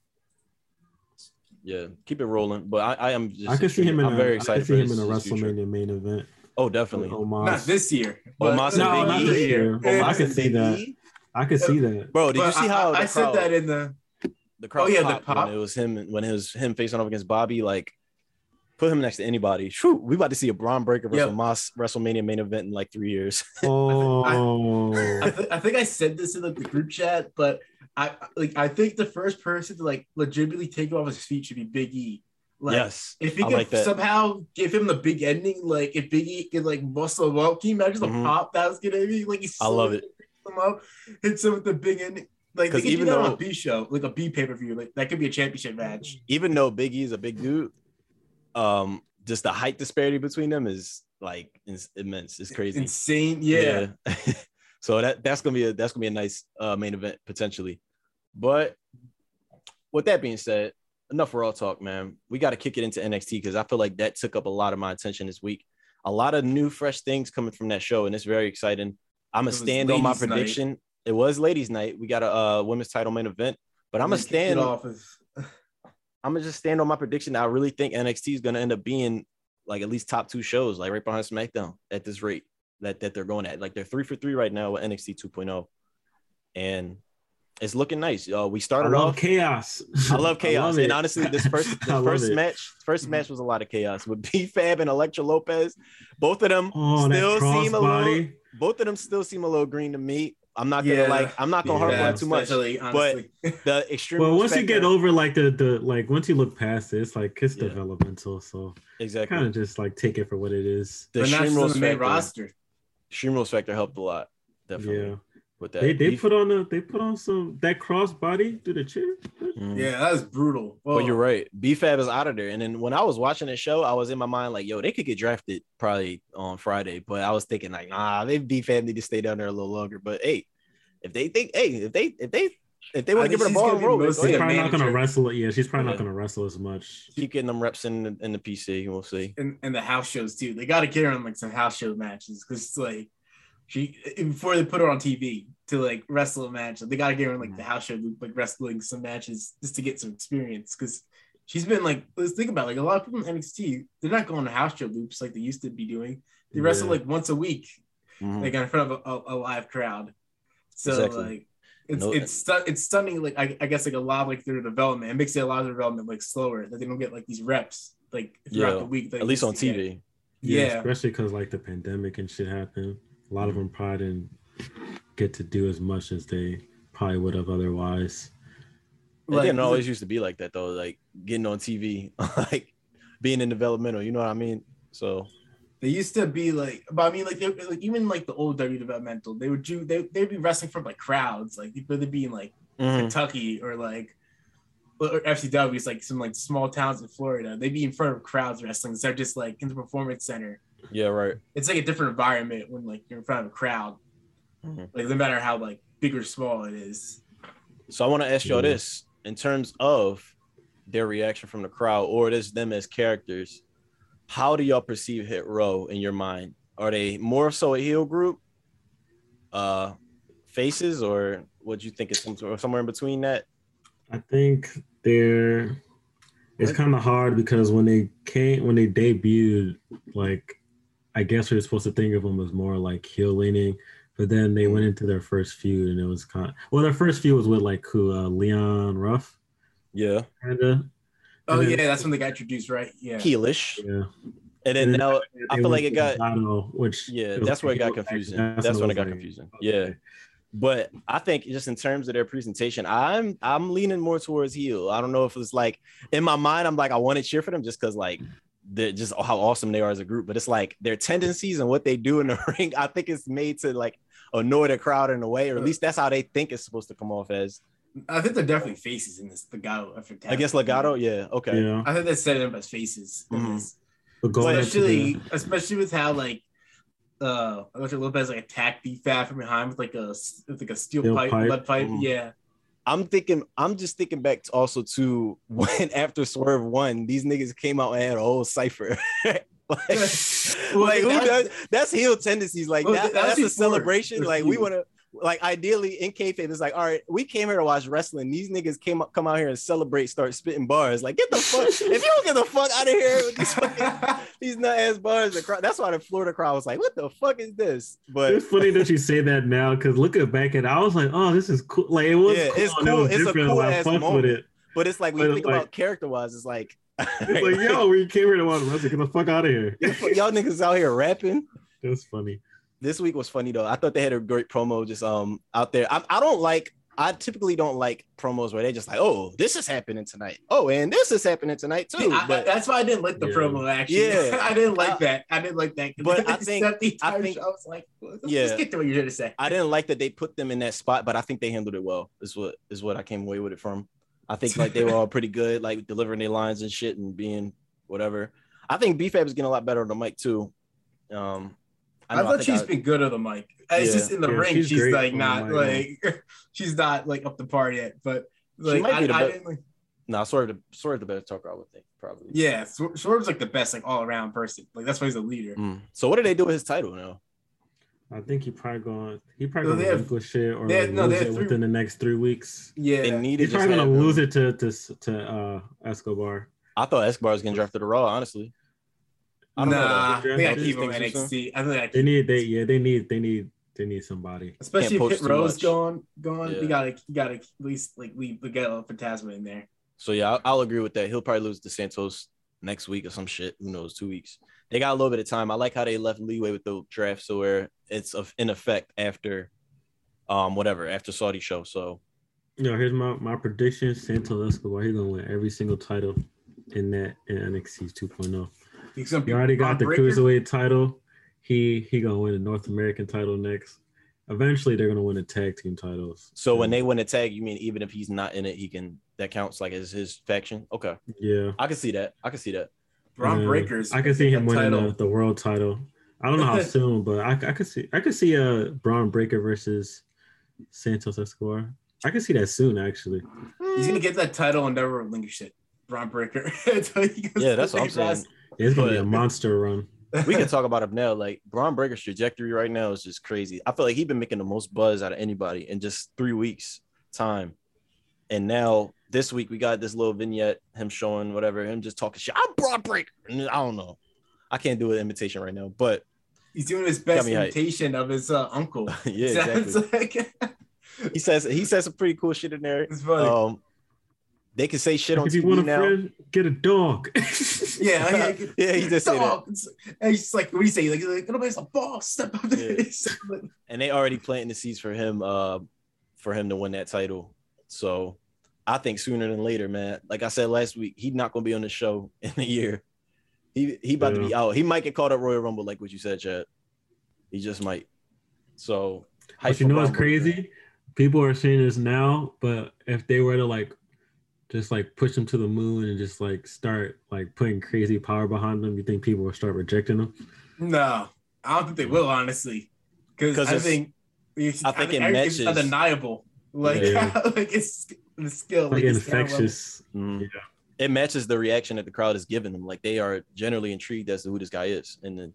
Yeah, keep it rolling. But I, I am just. I could see him in. I'm a, very I excited could see him in a his future. WrestleMania main event. Oh, with definitely. Omos. not this year. but- Omos and No, Big not this year. Omos I and could see that. I could see that. Bro, did you see how I, I said that in the the crowd Oh, yeah, the pop. when it was him when it was him facing off against Bobby? Like, put him next to anybody. Shoo, we about to see a Bron Breakker versus Yep. Omos WrestleMania main event in like three years. Oh, I, th- I think I said this in like, the group chat, but I like I think the first person to like legitimately take him off his feet should be Big E. Like, yes, If he I could like that. somehow give him the big ending, like if Biggie could like muscle him up, can you imagine the Mhm. pop that was gonna be? Like he's I love it. Him up, hits him with the big ending. Like they 'Cause could even that on though- a B show, like a B pay per view. Like that could be a championship match. even though Big E is a big dude, um, just the height disparity between them is like immense. It's crazy. Insane. Yeah. Yeah. so that that's gonna be a that's gonna be a nice uh, main event potentially. But with that being said, enough Raw talk, man. We got to kick it into NXT because I feel like that took up a lot of my attention this week. A lot of new, fresh things coming from that show, and it's very exciting. I'm gonna stand on my ladies' night. prediction. It was ladies' night. We got a uh, women's title main event, but I'm gonna stand. off I'm gonna just stand on my prediction. I really think NXT is gonna end up being like at least top two shows, like right behind SmackDown at this rate that, that they're going at. Like they're three for three right now with NXT 2.0, and it's looking nice. Uh, we I started love off. chaos. I love chaos, it. and honestly, this first I the love first it. match, first match was a lot of chaos with B Fab and Elektra Lopez. Both of them Oh, still seem a little. Both of them still seem a little green to me. I'm not gonna Yeah. like. I'm not gonna harp Yeah, on it too much. especially, but. The extreme. Well, once you get factor- over like the the like once you look past it, it's like it's Yeah. developmental. So exactly kind of just like take it for what it is. the But not extreme rules the main factor. roster. Extreme rules factor helped a lot. Definitely Yeah, with that. they they Beef- put on a they put on some that cross body through the chair. Mhm. Yeah, that's was brutal. But you're right. B-Fab is out of there. And then when I was watching the show, I was in my mind like, yo, they could get drafted probably on Friday. But I was thinking like, nah, they B-Fab need to stay down there a little longer. But hey, if they think, hey, if they if they if they want to give think her the she's ball gonna and roll, She's ahead. a probably not gonna manager. wrestle. Yeah, she's probably Yeah. not gonna wrestle as much. keep getting them reps in the, in the PC. We'll see. and, and the house shows too. They got to get her on like some house show matches because it's like she before they put her on TV to like wrestle a match, they got to get her in like the house show like wrestling some matches just to get some experience because she's been like let's think about it, like a lot of people in NXT they're not going to house show loops like they used to be doing. They wrestle like once a week, Mhm. like in front of a, a, a live crowd. So Exactly. like. It's No- it's stu- it's stunning. Like I, I guess like a lot of like their development. It makes it a lot of their development like slower. That they don't get like these reps like throughout Yeah, the week. that At least on used to get. TV. Yeah. especially because like the pandemic and shit happened. A lot of them probably didn't get to do as much as they probably would have otherwise. It Like, didn't always used to be like that though. Like getting on TV, like being in developmental. You know what I mean? So They used to be like, but I mean, like, they, like even like the old W developmental, they would do they they'd be wrestling from like crowds, like they'd be in like mhm. Kentucky or like or FCW's like some like small towns in Florida. They'd be in front of crowds wrestling instead of just like in the performance center. Yeah, right. It's like a different environment when like you're in front of a crowd. Mhm. Like no matter how like big or small it is. So I want to ask y'all this in terms of their reaction from the crowd or this them as characters. How do y'all perceive Hit Row in your mind? Are they more so a heel group, uh, faces, or what do you think is some, or somewhere in between that? I think they're it's kind of hard because when they came when they debuted, like I guess we are supposed to think of them as more like heel leaning, but then they went into their first feud and it was kind of well, their first feud was with like who uh, Leon Ruff, Yeah, kind of. Oh And yeah, that's when they got introduced, right? Yeah. heelish, Yeah, and then And then now I feel like it got Battle, which yeah, that's where it got heel- confusing. that's That's when it got like, confusing. okay. Yeah. But I think just in terms of their presentation, I'm I'm leaning more towards heel. I don't know if it's like in my mind, I'm like I want to cheer for them just because like they're just how awesome they are as a group. But it's like their tendencies and what they do in the ring, I think it's made to like annoy the crowd in a way, or at least that's how they think it's supposed to come off as. I think they're definitely faces in this Legado effort. I guess Legado, yeah, okay. Yeah, I think they set up as faces. in Mhm. this. but going into especially the- especially with how like uh Elektra Lopez like attacked B Fab from behind with like a with like a steel, Steel pipe, pipe. lead pipe. Mhm. Yeah. I'm thinking, I'm just thinking back to also to when after Swerve won, these niggas came out and had a whole cipher. like, Well, like who that's- does that's heel tendencies. Like Well, that, that's that's a celebration. Like we want to like ideally in kayfabe, it's like, all right, we came here to watch wrestling. These niggas came up, come out here and celebrate, start spitting bars. Like, get the fuck if you don't get the fuck out of here with these fucking these nut ass bars. The crowd, that's why the Florida crowd was like, what the fuck is this? But it's funny that you say that now because looking back at I was like, oh, this is cool. Like it was Yeah, cool. it's and it cool. was It's a cool I ass fucked moment. with it. but it's like when But you it's think about character wise, it's like, It's like, yo, we came here to watch wrestling. Get the fuck out of here. y'all niggas out here rapping. That's funny. This week was funny though. I thought they had a great promo just um out there. I, I don't like. I typically don't like promos where they just like, oh, this is happening tonight. Oh, and this is happening tonight too. I- I- that's why I didn't like the Yeah. promo actually. Yeah. I didn't like that. I didn't like that. but I think- the I think- show, I was like, let's, Yeah. let's get to what you're gonna say. I didn't like that they put them in that spot, but I think they handled it well. Is what is what I came away with it from. I think like they were all pretty good, like delivering their lines and shit and being whatever. I think B-Fab is getting a lot better on the mic too. Um, I, know- thought think she's I- been good on the mic. It's Yeah. just in the Yeah, ring, she's she's, like not mic, like she's not like up to par yet. But like might I, be the I best- didn't like Nah, sort of the sort the better talker, I would think, probably. yeah, Swer- Swerve's like the best like all around person. Like that's why he's a leader. Mm. So what do they do with his title now? I think he probably going. He probably No, gonna they have- relinquish it or they have- like, no, lose have it three- within the next three weeks. Yeah, They need to He's just probably gonna have him- lose it to to to uh, Escobar. I thought Escobar was getting drafted to Raw, honestly. I don't know, nah, though. they gotta keep him things NXT. I think they They keep, need they yeah they need they need they need somebody. especially if poach Hit too Row's much. gone. Gone, Yeah. you gotta you gotta at least like leave we get a Fantasma in there. So yeah, I'll, I'll agree with that. He'll probably lose to Santos next week or some shit. Who knows? Two weeks. They got a little bit of time. I like how they left leeway with the draft, so where it's of- in effect after, um, whatever after Saudi show. So You know, here's my my prediction: Santos Escobar. He's gonna win every single title in that in NXT 2.0. He's gonna He already got the Breaker. cruiserweight title. He he gonna win the North American title next. Eventually, they're gonna win the tag team titles. so when they win a tag, you mean even if he's not in it, he can that counts like as his faction. Okay, yeah, I can see that. I can see that. Braun Yeah. Breakers. I can see him winning title. the, the world title. I don't know how soon, but I, I could see I could see a Bron Breakker versus Santos Escobar. I could see that soon, actually. He's gonna get that title and never relinquish it. Bron Breakker. Until he goes Yeah, that's the what I'm saying. roster. It's gonna be a monster run. We can talk about him now. Like Bron Breakker's trajectory right now is just crazy. I feel like he's been making the most buzz out of anybody in just three weeks time. And now this week we got this little vignette, him showing whatever, him just talking shit. I'm Bron Breakker. I don't know. I can't do an imitation right now, but He's doing his best me hyped. imitation of his uh, uncle. yeah, exactly. like He says he says some pretty cool shit in there. it's funny. Um, they can say shit on if you want TV a now. friend, get a dog. yeah, yeah, Yeah, he just said that. And he's like, what do you say? Like, like nobody's a boss. Step up to Yeah. and they already planting the seeds for him uh for him to win that title so i think sooner than later man like i said last week he's not gonna be on the show in a year he he about to be out he might get caught up royal rumble like what you said chad he just might so hype But you know what's Bron Breakker. crazy? People are saying this now, but if they were to like just like push them to the moon and just like start like putting crazy power behind them, you think people will start rejecting them? no, I don't think they will, honestly. Because I think, it's, I think it matches- undeniable. Like, Yeah. like it's the skill. Like it's infectious. Mhm. Yeah. it matches the reaction that the crowd is giving them like they are generally intrigued as to who this guy is and then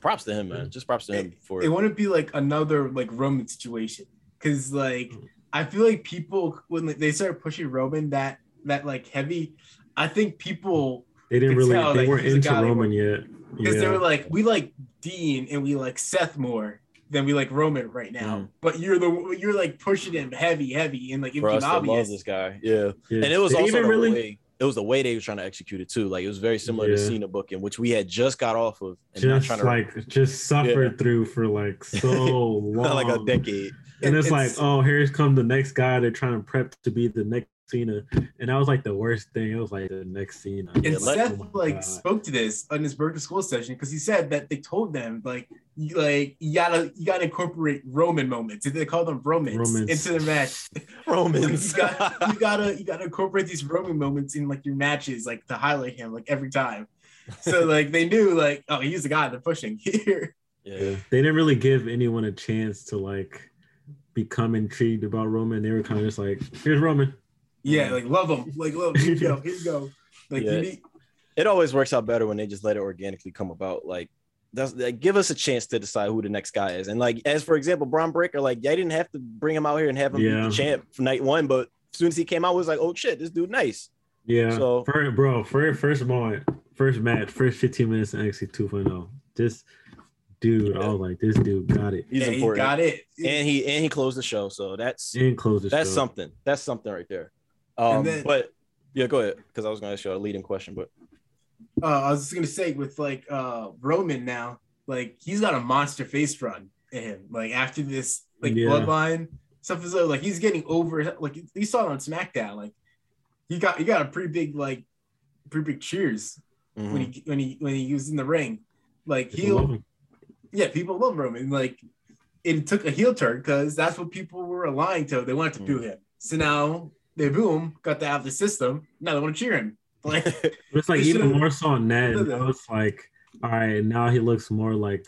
props to him man just props to him for it wouldn't be like another like Roman situation because like Mm. I feel like people when they start pushing Roman that that like heavy, I think people They didn't really tell, they like, weren't into Roman yet. because Yeah. they were like we like Dean and we like Seth more than we like Roman right now, Mhm. but you're the you're like pushing him heavy, heavy and like it for us became love obvious. this guy yeah Yeah. And it was They also even the really way it was the way they were trying to execute it too. Like it was very similar to Yeah. Cena booking, which we had just got off of and just trying to like just suffered through for like so long. like a decade. And it's, It's- like, oh, here's come the next guy. They're trying to prep to be the next Cena, and that was like the worst thing. It was like the next Cena. And Yeah, let- Seth Oh like God. spoke to this on his birthday school session because he said that they told them like you like you gotta you gotta incorporate Roman moments. Did they call them Romans, Romans. into the match. Romans. you, got, you gotta you gotta incorporate these Roman moments in like your matches, like to highlight him like every time. So like they knew like oh he's the guy they're pushing here. yeah. They didn't really give anyone a chance to like become intrigued about Roman. They were kind of just like, here's Roman. Yeah, um, like love him, like love him. Here you go, here you go. Like Yeah. you need, It always works out better when they just let it organically come about. Like that's like, give us a chance to decide who the next guy is. And like as for example, Bron Breakker, like they didn't have to bring him out here and have him Yeah. be the champ for night one, but as soon as he came out, it was like, oh shit, this dude nice. Yeah. So- for, bro, for first moment, first match, first 15 minutes in NXT 2.0. This dude, I was like, this dude got it. He's yeah, he important. got it. and he and he closed the show. So that's And close the that's show. something. That's something right there. Um, And then- but yeah, go ahead because I was going to ask you a leading question, but uh, I was just gonna say with like uh Roman now, like he's got a monster face run in him. Like after this like Yeah. bloodline stuff is like he's getting over like you saw it on SmackDown. Like he got he got a pretty big like pretty big cheers mhm. when he when he when he was in the ring. Like heel yeah, people love Roman. Like it took a heel turn because that's what people were aligned to. They wanted to boo him. So now they boom, him, got to have the system. Now they want to cheer him. Like it's like even more so on Ned. should've. Now it's like, all right, now he looks more like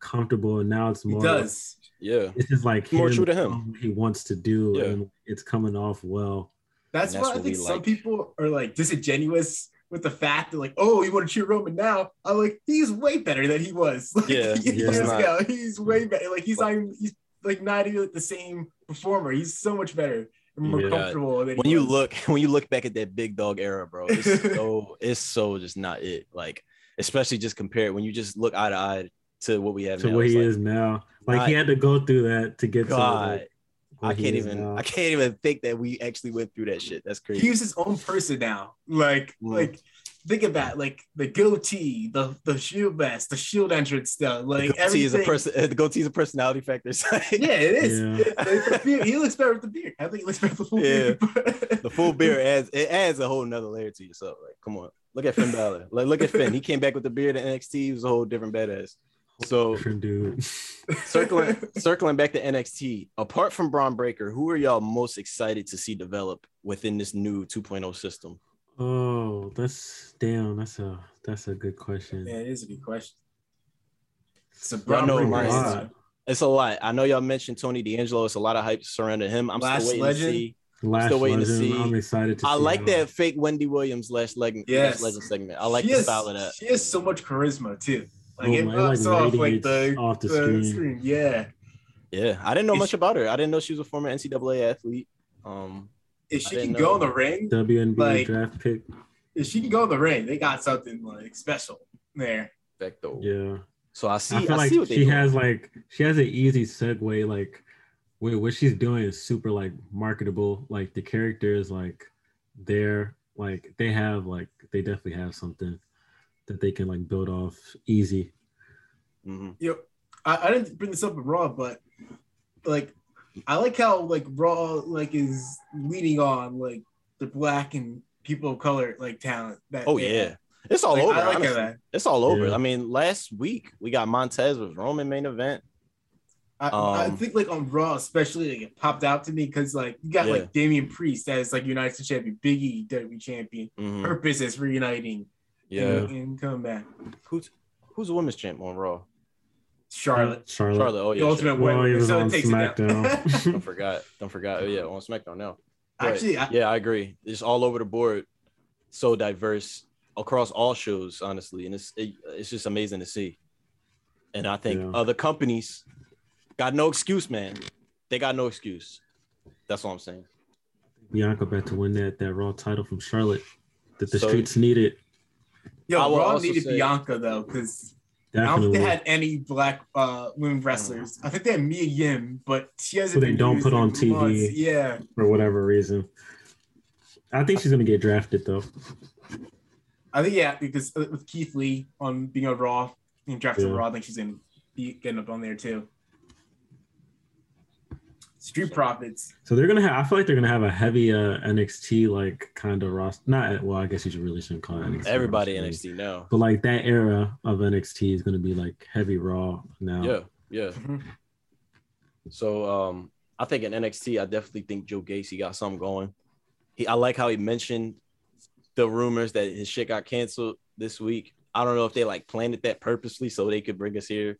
comfortable, and now it's more. he more. does. Yeah. It's just like More him true to him. He wants to do, Yeah. and it's coming off well. That's, And that's why I think some like. people are like disingenuous with the fact that like, oh, you want to cheer Roman now? I'm like, he's way better than he was. Like, Yeah, years yeah. ago. He's way better. Like he's not even, he's like not even the same performer. He's so much better and more Yeah. comfortable. Than he when you was. look when you look back at that big dog era, bro, it's so it's so just not it. Like especially just compare it when you just look eye to eye to what we have To now. where he like, is now, like he had to go through that to get God, to. Like, I can't even now. I can't even think that we actually went through that shit. That's crazy. he was his own person now. Like, Mm. like think about it, like the goatee, the the shield vest, the shield entrance stuff. Like the goatee is a everything. person. The goatee is a personality factor. It's Yeah, it is. Yeah. It's the beard. He looks better with the beard. I think he looks better with the full Yeah. beard. the full beard adds it adds a whole nother layer to yourself. Like, come on, look at Finn Balor. Like, look at Finn. He came back with the beard at NXT. He was a whole different badass. So dude. circling circling back to NXT, apart from Bron Breakker, who are y'all most excited to see develop within this new 2.0 system? Oh, that's damn. That's a that's a good question. Yeah, it is a good question. It's a brown know Breakker mine. is, Wow. uh, It's a lot. I know y'all mentioned Tony D'Angelo. It's a lot of hype surrounding him. I'm Last still waiting Legend. to see. Last still waiting to see. I'm excited to. I see like how- that fake Wendy Williams last leg Yes. legend segment. I like she the has- style of that. She has so much charisma too. Like Oh, it pops like, off like the, off the the screen. Yeah. Yeah, I didn't know Is much she- about her. I didn't know she was a former NCAA athlete. Um, If she didn't can go in the ring, WNBA like- draft pick. if she can go in the ring, they got something like special there. Vecto. Yeah. So I see. I I, feel like see what they she doing. has like she has an easy segue. Like what what she's doing is super like marketable. Like the character is like there. Like they have like they definitely have something that they can like build off easy. Mhm. Yo, I, I didn't bring this up with Raw, but like I like how like Raw like is leading on like the black and people of color like talent. That Oh yeah, have. it's all Like, over. I like that. It's all over. Yeah. I mean, last week we got Montez with Roman main event. I, I Um, think like on Raw, especially like, it popped out to me because like you got Yeah. like Damian Priest as like United States champion, Biggie WWE champion, Mhm. Purpose is reuniting, Yeah. and, and coming back. Who's who's the women's champ on Raw? Charlotte, Charlotte. Charlotte. Oh the yeah. ultimate sure. Well, winner. he was so on it takes it. SmackDown. Don't forget. Don't forget. Oh yeah, on SmackDown now. But, Actually, I, yeah, I agree. It's all over the board. So diverse across all shows, honestly, and it's it, it's just amazing to see. And I think Yeah. other companies got no excuse, man. They got no excuse. That's all I'm saying. Bianca about to win that that Raw title from Charlotte that the So- streets needed. yo, I will Raw needed say- Bianca though because I don't think Definitely. they had any black uh women wrestlers. I think they had Mia Yim, but she hasn't. Who they been don't put on TV. months. Yeah, for whatever reason. I think she's gonna get drafted though. I think yeah because uh, with Keith Lee on being a Raw and drafted Yeah. Raw, I think she's gonna be getting up on there too. Street Profits. So they're gonna have. I feel like they're gonna have a heavy uh, NXT like kind of roster. Not well. I guess you should really shouldn't call it NXT. Everybody roster. NXT now. But like that era of NXT is gonna be like heavy Raw now. Yeah, yeah. Mhm. So um, I think in NXT, I definitely think Joe Gacy got something going. He, I like how he mentioned the rumors that his shit got canceled this week. I don't know if they like planned that purposely so they could bring us here,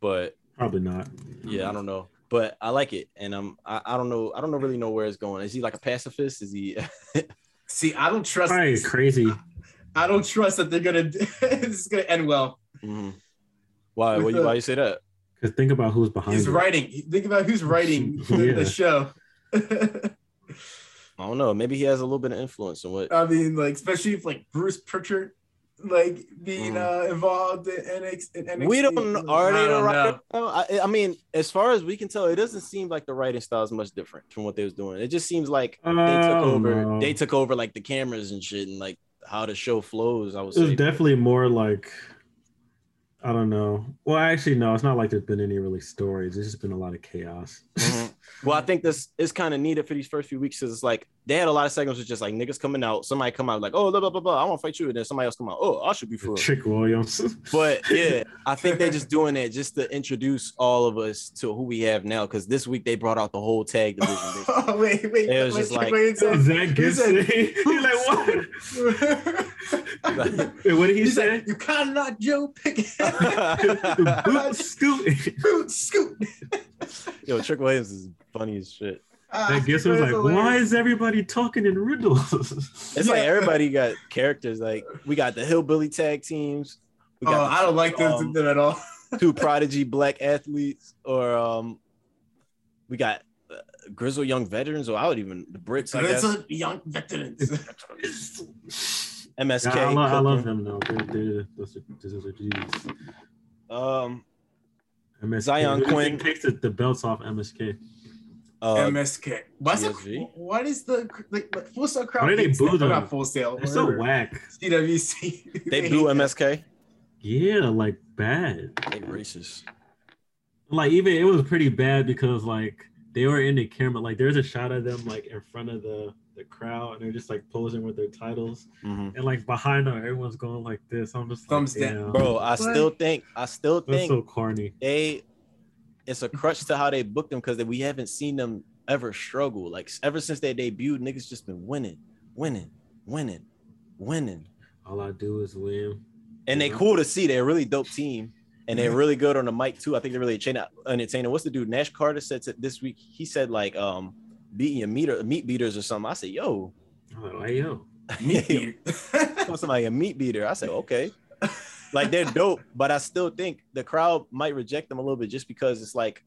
but Probably not. yeah, I don't know. But I like it, and um, I, I don't know, I don't know really know where it's going. Is he like a pacifist? Is he? See, I don't trust. Probably crazy. I don't trust that they're gonna. this is gonna end well. Mhm. Why? With Why you, why you say that? Because think about who's behind He's it. writing. Think about who's writing the, Yeah. the show. I don't know. Maybe he has a little bit of influence in what. I mean, like especially if like Bruce Pritchard, like being Mm. uh, involved in NXT. In NXT. We don't know. Are they I the don't writer? know. No, I, I mean, as far as we can tell, it doesn't seem like the writing style is much different from what they was doing. It just seems like they took over. no. They took over like the cameras and shit, and like how the show flows. I would It was definitely more like I don't know. Well, actually, no. It's not like there's been any really stories. It's just been a lot of chaos. Mhm. Well, I think this is kind of needed for these first few weeks because it's like they had a lot of segments with just like niggas coming out. Somebody come out like, oh, blah blah blah, blah I want to fight you, and then somebody else come out, oh, I should be for. Trick Williams. But yeah, I think they're just doing it just to introduce all of us to who we have now. Because this week they brought out the whole tag division. Oh, wait, wait. It was wait, just wait, like- wait, Zach wait, Gibson. You're like, what? Wait, what did he He's say? like, you kind of not Joe Pickett. Boot scoot. Boot scoot. Yo, Trick Williams is funny as shit. That Gibson was like, why is everybody talking in riddles? It's like everybody got characters. Like we got the hillbilly tag teams. We Oh, got I don't like those um, at all. two prodigy black athletes, or um, we got uh, grizzled young veterans, or I would even the Brits. I guess young veterans. MSK. Yeah, I, lo- I love them though. They're, they're, those are, those are dudes. Um, MSK. Zion Who Quinn. think takes the, the belts off MSK. uh, MSK. What's the, what is the like, like Full Sail crowd? Why do they hates boo that- them? Not Full Sail. They're so whack. CWC. they hate blew. MSK. Yeah, like bad. They racist. Like even it was pretty bad because like they were in the camera. Like there's a shot of them like in front of the the crowd and they're just like posing with their titles Mhm. and like behind them everyone's going like this. I'm just Thumbs like, down. Bro, I What? still think I still think That's think so corny. they it's a crutch to how they booked them because we haven't seen them ever struggle. Like ever since they debuted, niggas just been winning, winning, winning, winning. All I do is win. And they cool to see. They're a really dope team. And they're really good on the mic too. I think they're really chain entertaining. What's the dude? Nash Carter said to- this week. He said like um beating your meter meat beaters or something. I said, yo, I'm hey yo. Meat beater. somebody a meat beater. I said, okay. Like they're dope, but I still think the crowd might reject them a little bit just because it's like,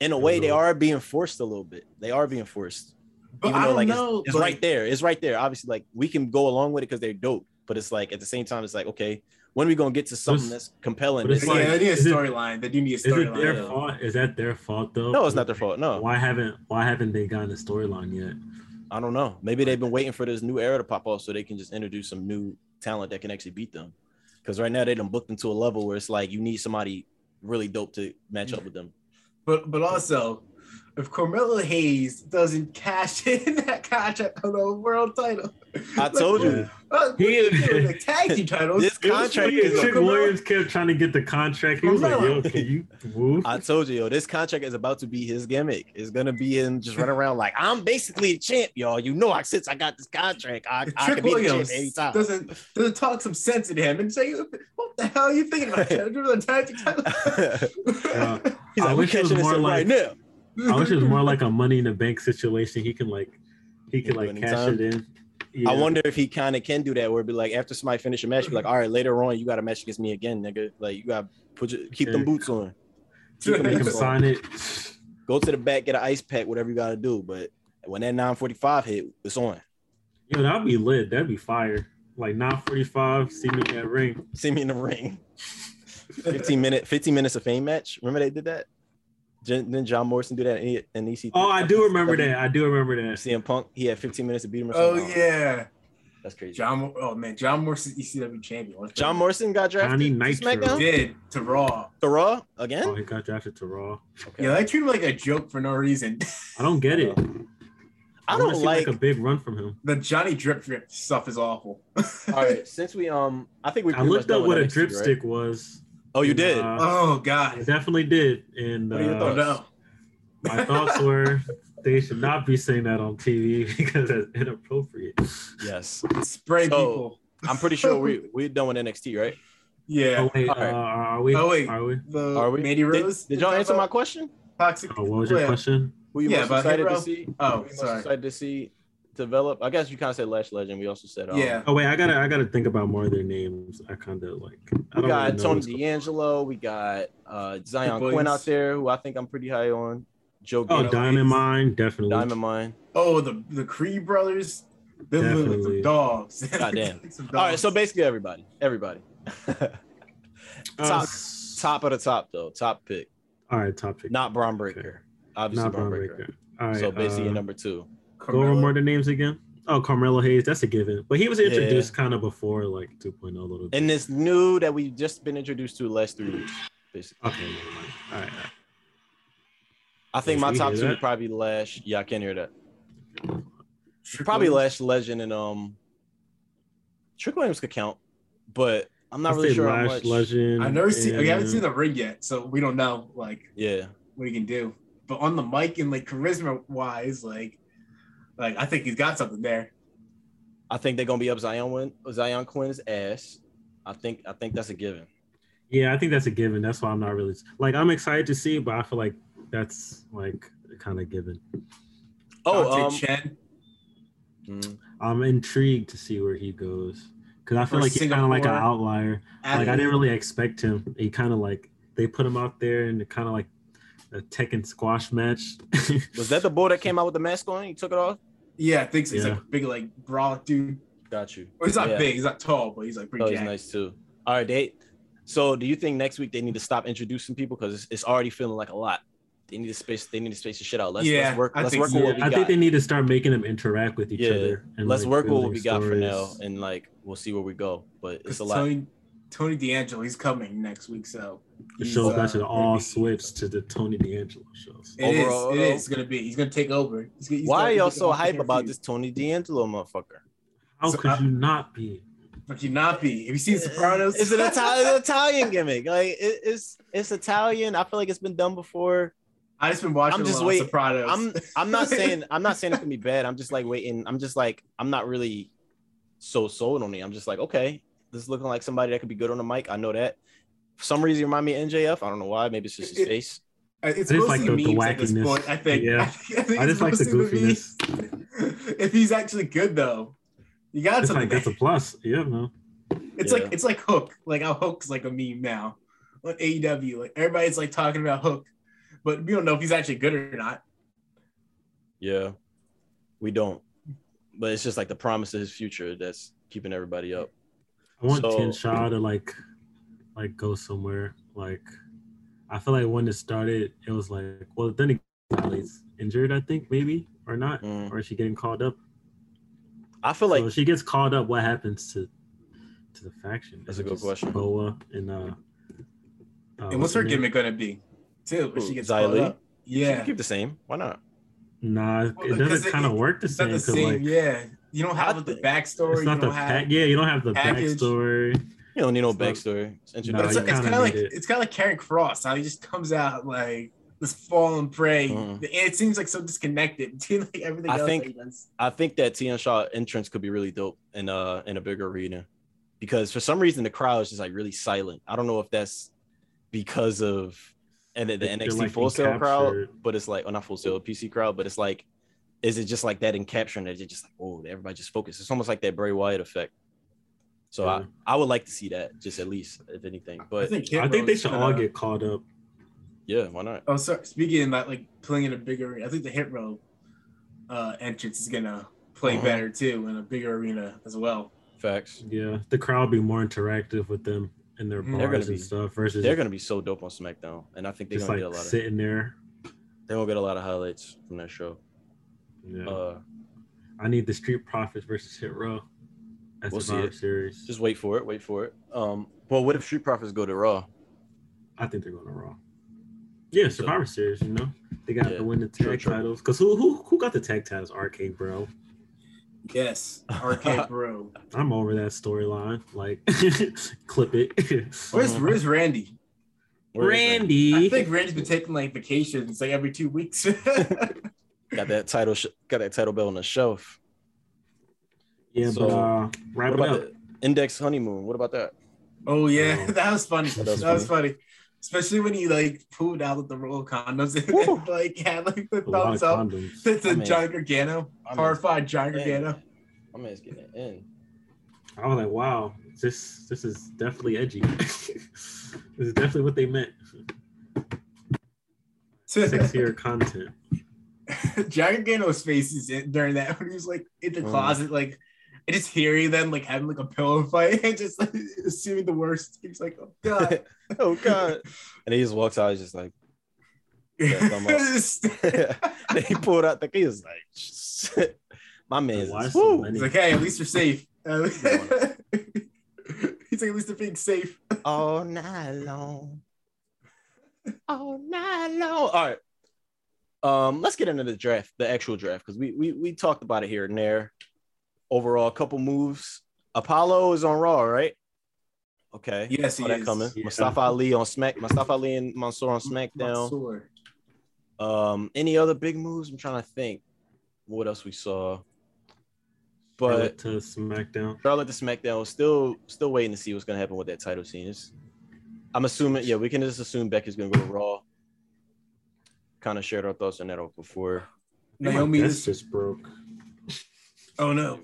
in a way, they are being forced a little bit. They are being forced, But even I though don't like know. it's, it's but- right there. It's right there. Obviously, like we can go along with it because they're dope, but it's like at the same time, it's like okay, when are we gonna get to something It's- that's compelling? but it's It's yeah, like, like- they need a storyline. They do need a Is it storyline. their yeah. fault? Is that their fault though? no, it's not their fault. No, Why haven't Why haven't they gotten a storyline yet? I don't know. Maybe they've been waiting for this new era to pop off so they can just introduce some new talent that can actually beat them. Because right now they done booked into a level where it's like you need somebody really dope to match up with them. But but also, if Carmelo Hayes doesn't cash in that contract on the world title, I told you. Uh, He- the tag team titles. This contract Yeah, is Trick Williams kept trying to get the contract. He was like, "Yo, can you move?" I told you, yo, this contract is about to be his gimmick. It's gonna be him just running around like I'm basically a champ, y'all. You know, I since I got this contract, I, I Trick can be the champ Williams anytime. doesn't doesn't talk some sense into him and say, "What the hell are you thinking about? The tag team title?" Yeah. He's I like, we wish it was catching this more up right like- now. I wish it was more like a Money in the Bank situation. He can like, he can do like cash anytime. it in. I wonder if he kind of can do that, where it'd be like after somebody finish a match, be like, all right, later on, you got a match against me again, nigga. Like you got put your keep them boots on. Keep them Make him on. sign it. Go to the back, get an ice pack, whatever you got to do. But when that 945 hit, it's on. Yo, that'd be lit. That'd be fire. Like 945, see me in that ring. See me in the ring. 15 minute, 15 minutes of fame match. Remember they did that? Jen- Didn't John Morrison do that in, in EC3? Oh, I do remember that. I do remember that. CM Punk, he had 15 minutes to beat him. Or oh yeah, that's crazy. John. Oh man, John Morrison ECW champion. What's John that? Morrison got drafted. Johnny to Nitro. SmackDown? did to Raw. To Raw again? Oh, he got drafted to Raw. Okay. Yeah, they treat him like a joke for no reason. I don't get it. I wanna don't see, like. a big run from him. the Johnny Drip Drip stuff is awful. All right, since we um, I think we. I looked up done what a with drip right? stick was. Oh, you and, did. uh, oh I god. definitely did. And What are your uh, thoughts? no. my thoughts were they should not be saying that on TV because that's inappropriate. yes, Spray So- people. I'm pretty sure we we're done with NXT, right? Yeah. Oh wait, All right. uh, are we? Oh, wait. are we? The Are we? Mandy Did, Rose. did y'all answer my question? toxic? Oh, what was your Yeah. question? Who you Yeah, most excited to see? Oh, Who you most sorry. excited to see develop? I guess you kind of said Lash Legend. We also said um, Yeah. Oh wait, I gotta I gotta think about more of their names. I kind of like. I We don't got really Tony what's going- D'Angelo. We got uh, Zion Williams. Quinn out there, who I think I'm pretty high on. Joe Oh, Gates, Diamond Mine, definitely. Diamond Mine. Oh, the the Creed brothers. They're literally Definitely. some dogs. Goddamn. Like some All right, so basically everybody, everybody. Uh, top, s- top of the top though, top pick, All right, top pick. not Bron Breakker. Obviously, Not Braun Bron Breakker. Breaker. All right. so basically, uh, number two. Go over Carmelo. more the names again. Oh, Carmelo Hayes, that's a given. But he was introduced kind of before like 2.0 a little bit. And this new that we've just been introduced to last three weeks, basically. okay, never mind. All right. I think Yes, my top two that? would probably be Lash. Yeah, I can hear that. Trick Probably Williams. Lash Legend and um Trick Williams could count, but I'm not I'd really say sure how much. Legend. I've never seen. We haven't seen the ring yet, so we don't know like Yeah. what he can do. But on the mic and like charisma wise, like, like I think he's got something there. I think they're gonna be up Zion Win Zion Quinn's ass. I think I think that's a given. Yeah, I think that's a given. That's why I'm not really like I'm excited to see, but I feel like that's like kind of given. Oh, um, Chen. mm, I'm intrigued to see where he goes because I feel For like he's kind of like an Singapore. outlier. Like I didn't really expect him. He kind of like they put him out there and kind of like a Tekken squash match. was that the boy that came out with the mask on? He took it off. Yeah, I think so. he's Yeah. like a big, like brolic dude. Got you. Well, he's not Yeah. big. He's not tall, but he's like pretty Oh, he's nice too. All right, they. So, do you think next week they need to stop introducing people because it's, it's already feeling like a lot? They need to space. They need to space the shit out. Let's, Yeah, let's work. I Let's think work so. with what we I got. think they need to start making them interact with each yeah, other. And let's like, work with what building we got for now, and like we'll see where we go. But it's a lot. Tony, Tony D'Angelo, he's coming next week, so The he's, show uh, that should all gonna be- switch to the Tony D'Angelo shows. It is. Overall, It though- is gonna be. He's gonna take over. He's, he's Why gonna- are y'all so hype about this Tony D'Angelo motherfucker? How So, could uh, you not be? But you not be. Have you seen Sopranos? It's an Italian, Italian gimmick. Like it, it's it's Italian. I feel like it's been done before. I just been watching. I'm I'm just just waiting- Sopranos. I'm I'm not saying I'm not saying it's gonna be bad. I'm just like waiting. I'm just like I'm not really so sold on it. I'm just like okay, this is looking like somebody that could be good on the mic. I know that. For some reason, you remind me of NJF. I don't know why. Maybe it's just his It- face. It's I just mostly like the- the memes at this wackiness. point. I think. Yeah. I think I just like the mostly memes. if he's actually good though, you got It's something. like that's a plus. Yeah, no. It's Yeah. like it's like Hook. Like how Hook's like a meme now on AEW. Like everybody's like talking about Hook, but we don't know if he's actually good or not. Yeah, we don't. But it's just like the promise of his future that's keeping everybody up. I want So- Tian Sha to like like go somewhere. Like I feel like when it started, it was like well then again, Riley's injured, I think, maybe, or not. Mm. Or is she getting called up? I feel so like if she gets called up, what happens to to the faction? That's Is a good question. Boa and uh, uh and what's her her name? gimmick gonna be? Too, if she gets Xia called Li? up. Yeah, keep the same. Why not? Nah, Well, it doesn't kind of work the same the same. like yeah, you don't have the backstory. it's not the don't have. pack. Yeah, you don't have the package. backstory. You don't need no It's backstory. It's No, It's, you it's kinda like need it. it's kind of like Karrion Kross. How he just comes out like this fallen prey. Mhm. And it seems like so disconnected between like everything I else. think- that. I think that Tian Sha entrance could be really dope in uh in a bigger arena because for some reason the crowd is just like really silent. I don't know if that's because of and the, the NXT like, Full Sail crowd, but it's like oh not Full Sail PC crowd, but it's like is it just like that in capturing that it's just like oh everybody just focus. It's almost like that Bray Wyatt effect. So Yeah. I, I would like to see that just at least if anything. I But think, I think they should gonna- all get caught up. yeah, why not? Oh, sorry. Speaking about like playing in a bigger, arena, I think the Hit Row uh, entrance is gonna play Uh-huh. better too in a bigger arena as well. Facts. Yeah, the crowd be more interactive with them and their Mhm. bars They're and be- stuff versus They're gonna be so dope on SmackDown, and I think they're just gonna like get a lot of sitting there. they're gonna get a lot of highlights from that show. Yeah. Uh, I need the Street Profits versus Hit Row. That's We'll the see Survivor it. Series. just wait for it. Wait for it. Um, well, what if Street Profits go to Raw? I think they're going to Raw. Yeah, Survivor Series. You know, they got Yeah, to win the true, tag true. titles. Cause who who who got the tag titles? RK-Bro. Yes, Arcade Bro. I'm over that storyline. Like, clip it. Where's Mhm. Where's Randy? Where is it? Randy? I think Randy's been taking like vacations like every two weeks. Got that title. Sh- got that title belt on the shelf. yeah, so, but uh, wrap what it about up. the Index honeymoon? What about that? oh yeah, Oh. that was funny. That That was was, funny. Especially when he like pulled out of the roll of condoms Woo. and like had like the A thumbs up condoms. to, to I mean- John Gargano, I mean- horrified John Man, Gargano. My man's getting it in. I was like, wow, this this is definitely edgy. this is definitely what they meant. Sexier content. John Gargano's face is in during that when he was like in the Mm. closet, like I just hearing them like having like a pillow fight and just like assuming the worst. He's like, oh god. oh God! And he just walks out. He's just like, Yeah, thumb he pulled out the key. He was like, my man's Why is, so? He's like, hey, at least you're safe. Uh, He's like, at least they're being safe. all night long. All night long. All right. Um, let's get into the draft, the actual draft, because we we we talked about it here and there. Overall, a couple moves. Apollo is on Raw, right? Okay. Yes, Saw he that is. coming. Yeah. Mustafa Ali on Smack. Mustafa Ali and Mansoor on SmackDown. Mansoor. Um, any other big moves? I'm trying to think. What else we saw? But Charlotte to SmackDown. Charlotte to SmackDown, still still waiting to see what's gonna happen with that title scene. It's- I'm assuming, yeah, we can just assume Becky's gonna go to Raw. Kind of shared our thoughts on that before. Naomi That's is. just broke. Oh no.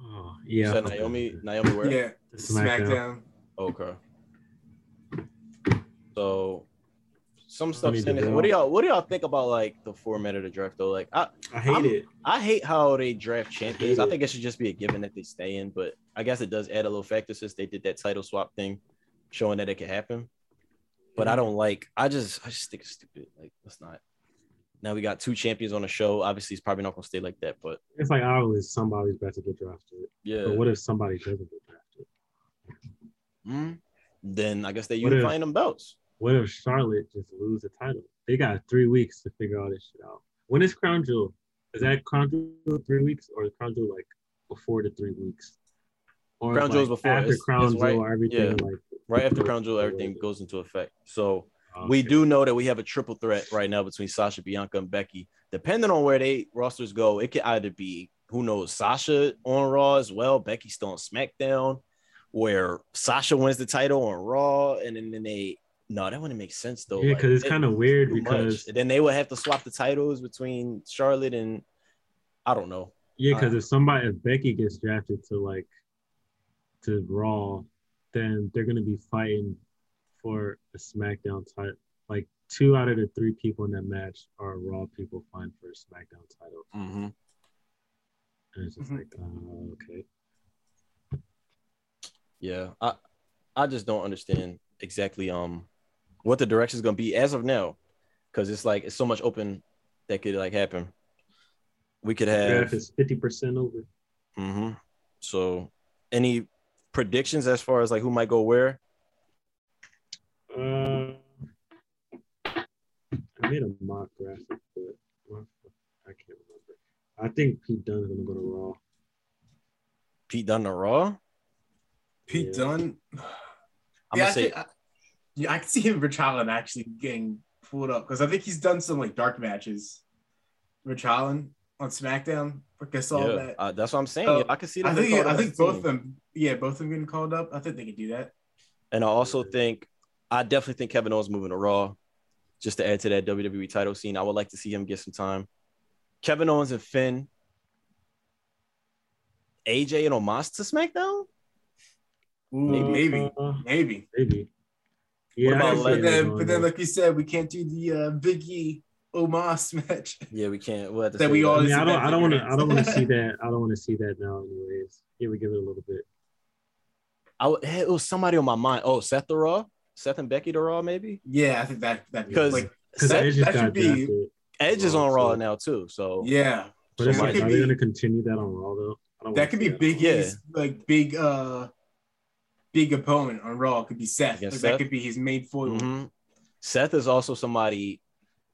Oh You yeah. said Naomi, Naomi where? Yeah. SmackDown. SmackDown. Okay. So some stuff. Funny saying to this- know. What do y'all what do y'all think about like the format of the draft though? Like I I hate I'm- it. I hate how they draft champions. hate I think it should just be a given that they stay in, but I guess it does add a little factor since they did that title swap thing, showing that it could happen. But I don't like. I just I just think it's stupid. Like let's not. Now we got two champions on the show. Obviously, it's probably not gonna stay like that, but It's like always somebody's about to get drafted. yeah. But what if somebody doesn't get drafted? Mhm. Then I guess they What if- them belts. What if Charlotte just lose the title? They got three weeks to figure all this shit out. When is Crown Jewel? Is that Crown Jewel three weeks or is Crown Jewel like before the three weeks? Or Crown like Jewel's before. after It's- Crown it's right- Jewel, everything yeah. like Right after Crown Jewel, everything goes into effect. So oh, we do know that we have a triple threat right now between Sasha, Bianca, and Becky. Depending on where they rosters go, it could either be who knows Sasha on Raw as well, Becky still on SmackDown, where Sasha wins the title on Raw, and then, then they no, that wouldn't make sense though. Yeah, Like, because it's it- kind of weird because then they would have to swap the titles between Charlotte and I don't know. yeah, because if somebody if Becky gets drafted to like to Raw, then they're gonna be fighting for a SmackDown title. Like two out of the three people in that match are Raw people fighting for a SmackDown title, Mm-hmm. and it's just Mhm. like, uh, okay. Yeah, I I just don't understand exactly um what the direction is gonna be as of now, because it's like it's so much open that could like happen. We could have Draft is fifty percent over. Mm-hmm. so any predictions as far as like who might go where? Uh, I made a mock graphic, but I can't remember. I think Pete Dunne's gonna go to Raw. Pete Dunne to Raw. Pete Yeah. Dunne. I'm yeah, gonna I say think- I, yeah, I can see him, Ridge Holland, actually getting pulled up because I think he's done some like dark matches. Ridge Holland on SmackDown. Like I saw yeah, that. uh, that's what I'm saying. Uh, Yeah, I can see them. I think called I think both of team. them. Yeah, both of them getting called up. I think they can do that. And I also think I definitely think Kevin Owens moving to Raw, just to add to that WWE title scene. I would like to see him get some time. Kevin Owens and Finn, AJ and Omos to SmackDown. Ooh, maybe, Uh, maybe. maybe. Yeah, about I can but see Lesnar it then, but then, like we said, we can't do the uh, Big E Omos match. Yeah, we can't. We'll That we that. all- I mean, I don't, I don't want to, I don't want to see that. I don't want to see that now, anyways. Yeah, we give it a little bit. I it was somebody on my mind. Oh, Seth the Raw, Seth and Becky the Raw, maybe. Yeah, I think that that Because like that, that should be drafted. Edge is on Raw so- now too. So yeah. But So it's might like, are be- they going to continue that on Raw though? I don't That could see be Big Yeah. Like big uh big opponent on Raw. Could be Seth. Like, Seth? That could be his main foil. mhm. Seth is also somebody.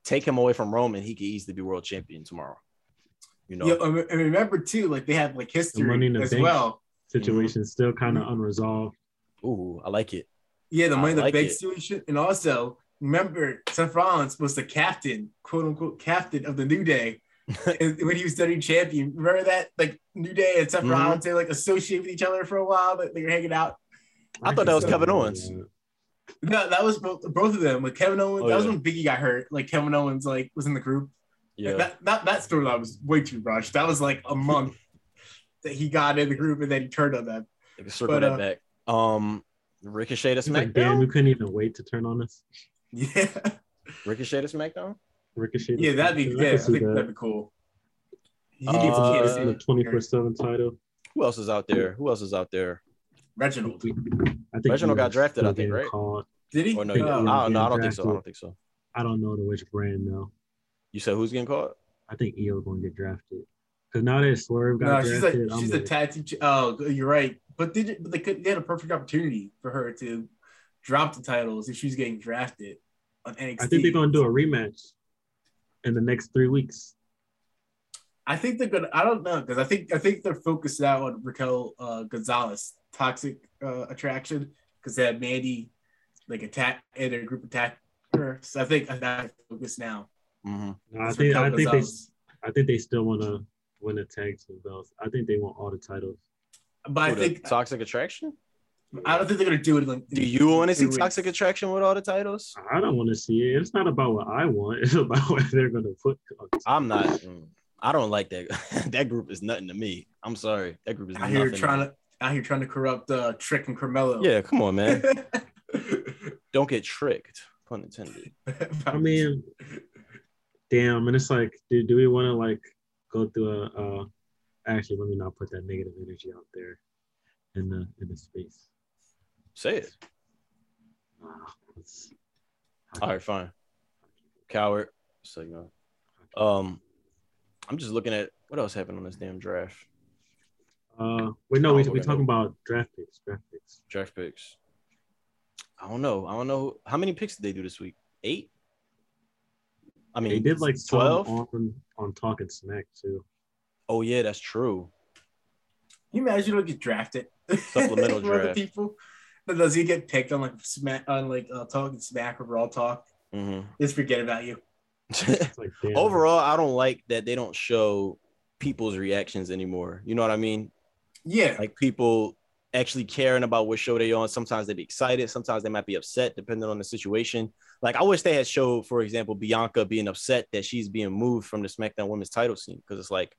Take him away from Roman, he could easily be world champion tomorrow. You know, Yeah, and and remember too, like they have like history in the as Bank. well. Situation still kind of unresolved. ooh, I like it. Yeah, the money in the like bank situation, and also remember Seth Rollins was the captain, quote unquote, captain of the New Day when he was studying champion. Remember that, like New Day and Seth Mhm. Rollins, they like associate with each other for a while. Like they were hanging out. I thought that was see Kevin that. Owens. No, that was both, both of them. Like Kevin Owens, Oh, that was yeah. when Biggie got hurt. Like Kevin Owens, like was in the group. Yeah, Like, that that that storyline was way too rushed. That was like a month that he got in the group and then he turned on them. They can circle but, that uh, back. Um, Ricochet to It's like, damn, we couldn't even wait to turn on us. Yeah, Ricochet to SmackDown. Ricochet. yeah, that'd be I yeah. I can see think that. that'd be cool. He Uh, needs a the twenty four seven title. Who else is out there? Who else is out there? Reginald. I think Reginald got drafted, I think, right? Called. Did he? Or no? think I don't, Io's no, I don't think so. I don't think so. I don't know to which brand though. You said who's getting caught? I think Io gonna get drafted. Cause now that Swerve no, got she's like drafted, she's a like, tag team. ch- Oh, you're right. But they, did- but they could they had a perfect opportunity for her to drop the titles if she's getting drafted. on NXT. I think they're gonna do a rematch in the next three weeks. I think they're gonna. I don't know because I think I think they're focused now on Raquel uh, Gonzalez, toxic uh, attraction, because they had Mandy like attack and a group attack her. So I think that's focus now. Mm-hmm. No, I think I Raquel think they I think they still want to win the tag team belts. I think they want all the titles. But I Who, the think toxic attraction. I don't think they're gonna do it. Like, Do you want to see weeks. toxic attraction with all the titles? I don't want to see it. It's not about what I want. It's about what they're gonna put. I'm not. mm, I don't like that. that group is nothing to me. I'm sorry. That group is Out nothing. here trying to out here trying to corrupt uh, Trick and Carmelo. Yeah, come on, man. Don't get tricked. Pun intended. I mean, damn, and it's like, dude, do we want to like go through a? Uh, actually, let me not put that negative energy out there in the in the space. Say it. All right, fine. Coward. So you know. Um, I'm just looking at what else happened on this damn draft. Uh, wait, no, we Oh, we okay. talking about draft picks. Draft picks. Draft picks. I don't know. I don't know how many picks did they do this week. Eight. I mean, They did like twelve. on on talking smack too. Oh yeah, that's true. Can you imagine you don't get drafted? Supplemental For other draft. people. But does he get picked on like smack on like uh, talking smack or raw talk? hmm Just forget about you. Like. Overall, I don't like that they don't show people's reactions anymore. You know what I mean? Yeah. Like people actually caring about what show they're on. Sometimes they be excited, sometimes they might be upset, depending on the situation. Like I wish they had showed, for example, Bianca being upset that she's being moved from the SmackDown Women's Title scene because it's like,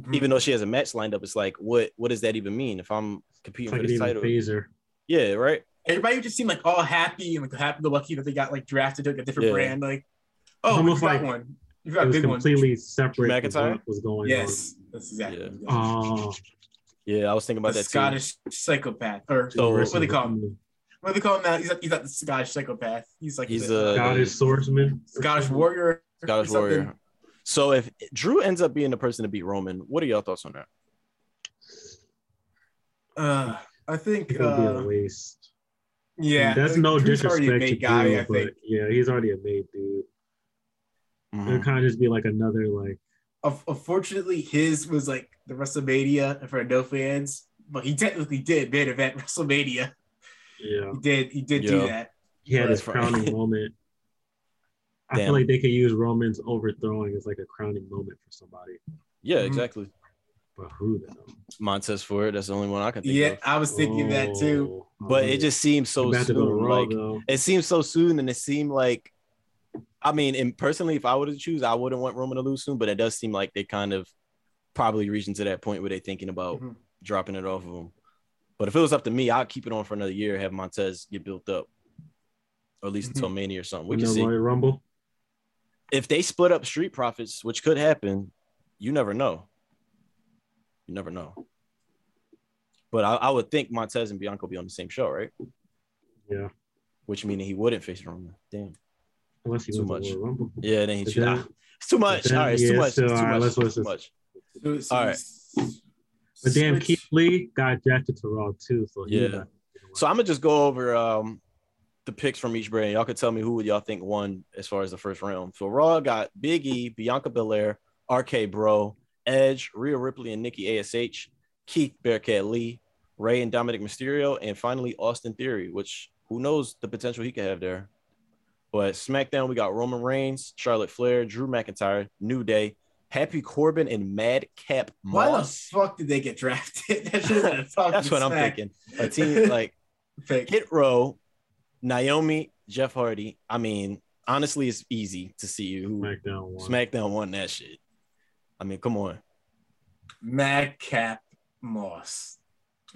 Mhm. even though she has a match lined up, it's like, what what does that even mean if I'm competing like for an this title? phaser. Yeah, right. Everybody just seemed like all happy and like happy go lucky that they got like drafted to like, a different Yeah. brand. Like, oh, we Almost got like one. You It got a was big one. completely separate. from McIntyre? What was going Yes, that's exactly. Yeah. what it was. on? Oh, Yeah, I was thinking about the that too. Scottish psychopath, or So- what do they call him? What do they call him now? He's like, he's not the Scottish psychopath. He's like He's the, a- Scottish swordsman. Scottish warrior. Scottish. Warrior. So if Drew ends up being the person to beat Roman, what are y'all thoughts on that? Uh, I think. It would be a Uh, waste. yeah, that's no Drew's already a disrespect to guy. Drew, I but think. yeah, he's already a made dude. Mhm. It'd kind of just be like another like Unf- Unfortunately, his was like the WrestleMania for no fans, but he technically did main event WrestleMania. yeah. He did. He did do that. He had his crowning moment. I Damn. feel like they could use Roman's overthrowing as like a crowning moment for somebody. Yeah, Mhm. exactly. But who though? Montez Ford. That's the only one I can think of. Yeah, of. I was thinking that too. Oh, But oh, it just seems so you about to soon. Raw, like though. it seems so soon, and it seemed like. I mean, and personally, if I were to choose, I wouldn't want Roman to lose soon. But it does seem like they kind of probably reaching to that point where they're thinking about Mhm. dropping it off of him. But if it was up to me, I'd keep it on for another year, have Montez get built up, or at least until Mania or something. We In can see Royal Rumble. if they split up Street Profits, which could happen. You never know. You never know. But I, I would think Montez and Bianca will be on the same show, right? Yeah. Which meaning he wouldn't face Roman. Damn. Unless he Too wins much. the Yeah, then he But should. then- ah, it's too much. then- all right, it's too much. so, it's too all right, much. let's- it's too much. So- so- All right. But damn, switch- Keith Lee got drafted to Raw too. So Yeah. So I'm gonna just go over um the picks from each brand. Y'all could tell me who would y'all think won as far as the first round. So Raw got Big E, Bianca Belair, RK Bro, Edge, Rhea Ripley, and Nikki Ash, Keith Bearcat Lee, Rey and Dominic Mysterio, and finally Austin Theory, which who knows the potential he could have there. But SmackDown, we got Roman Reigns, Charlotte Flair, Drew McIntyre, New Day, Happy Corbin, and Madcap Moss. Why the fuck did they get drafted? that should have been That's what I'm thinking. A team like pick. Hit Row, Naomi, Jeff Hardy. I mean, honestly, it's easy to see who SmackDown one. SmackDown won that shit. I mean, come on, Madcap Moss.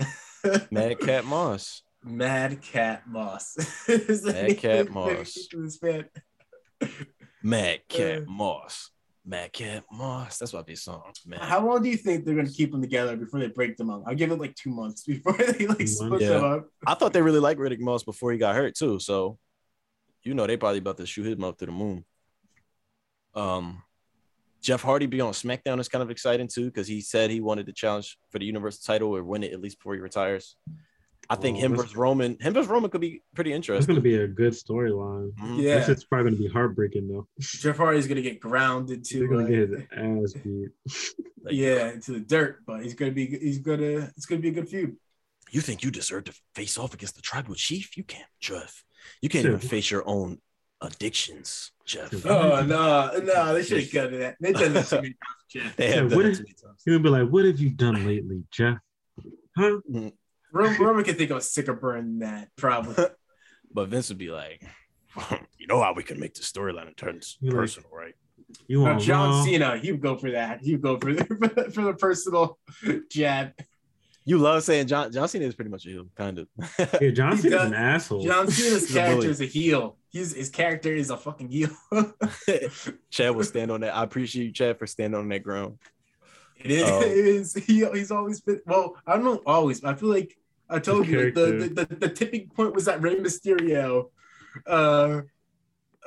Madcap Moss. Madcap Moss. Is the Madcap name of Moss. This man. Madcap Uh. Moss. Madcap Moss. That's what this song. Man. How long do you think they're gonna keep them together before they break them up? I'll give it like two months before they like split months? them up. I thought they really liked Riddick Moss before he got hurt too. So, you know, they probably about to shoot him up to the moon. Um, Jeff Hardy being on SmackDown is kind of exciting too because he said he wanted to challenge for the Universal title or win it at least before he retires. I think Oh, him versus Roman, him versus Roman could be pretty interesting. It's gonna be a good storyline. Mhm. Yeah, This is probably gonna be heartbreaking though. Jeff Hardy's gonna get grounded They're to gonna uh, get his ass beat. Yeah into the dirt, but he's gonna be he's gonna it's gonna be a good feud. You think you deserve to face off against the tribal chief? You can't, Jeff. You can't Sure. even face your own addictions, Jeff. Oh no, no, they should have cut to that. They done that too many times, Jeff. They have Yeah, done what it if- too many times. He'll be like, "What have you done lately, Jeff? Huh? Roman, Roman can think of a sicker burn than that, probably. But Vince would be like, you know how we can make the storyline and turn You're like- personal, right? You Now, want John Raw? Cena, he would go for that. He would go for the, for the personal jab. You love saying John John Cena is pretty much a heel, kind of. Yeah, John Cena's does- an asshole. John Cena's a character is a heel. He's his character is a fucking heel. Chad will stand on that. I appreciate you, Chad, for standing on that ground. It is. Oh. It is. He, he's always been. Well, I don't know. Always. But I feel like I told you the, the, the the tipping point was that Rey Mysterio, uh,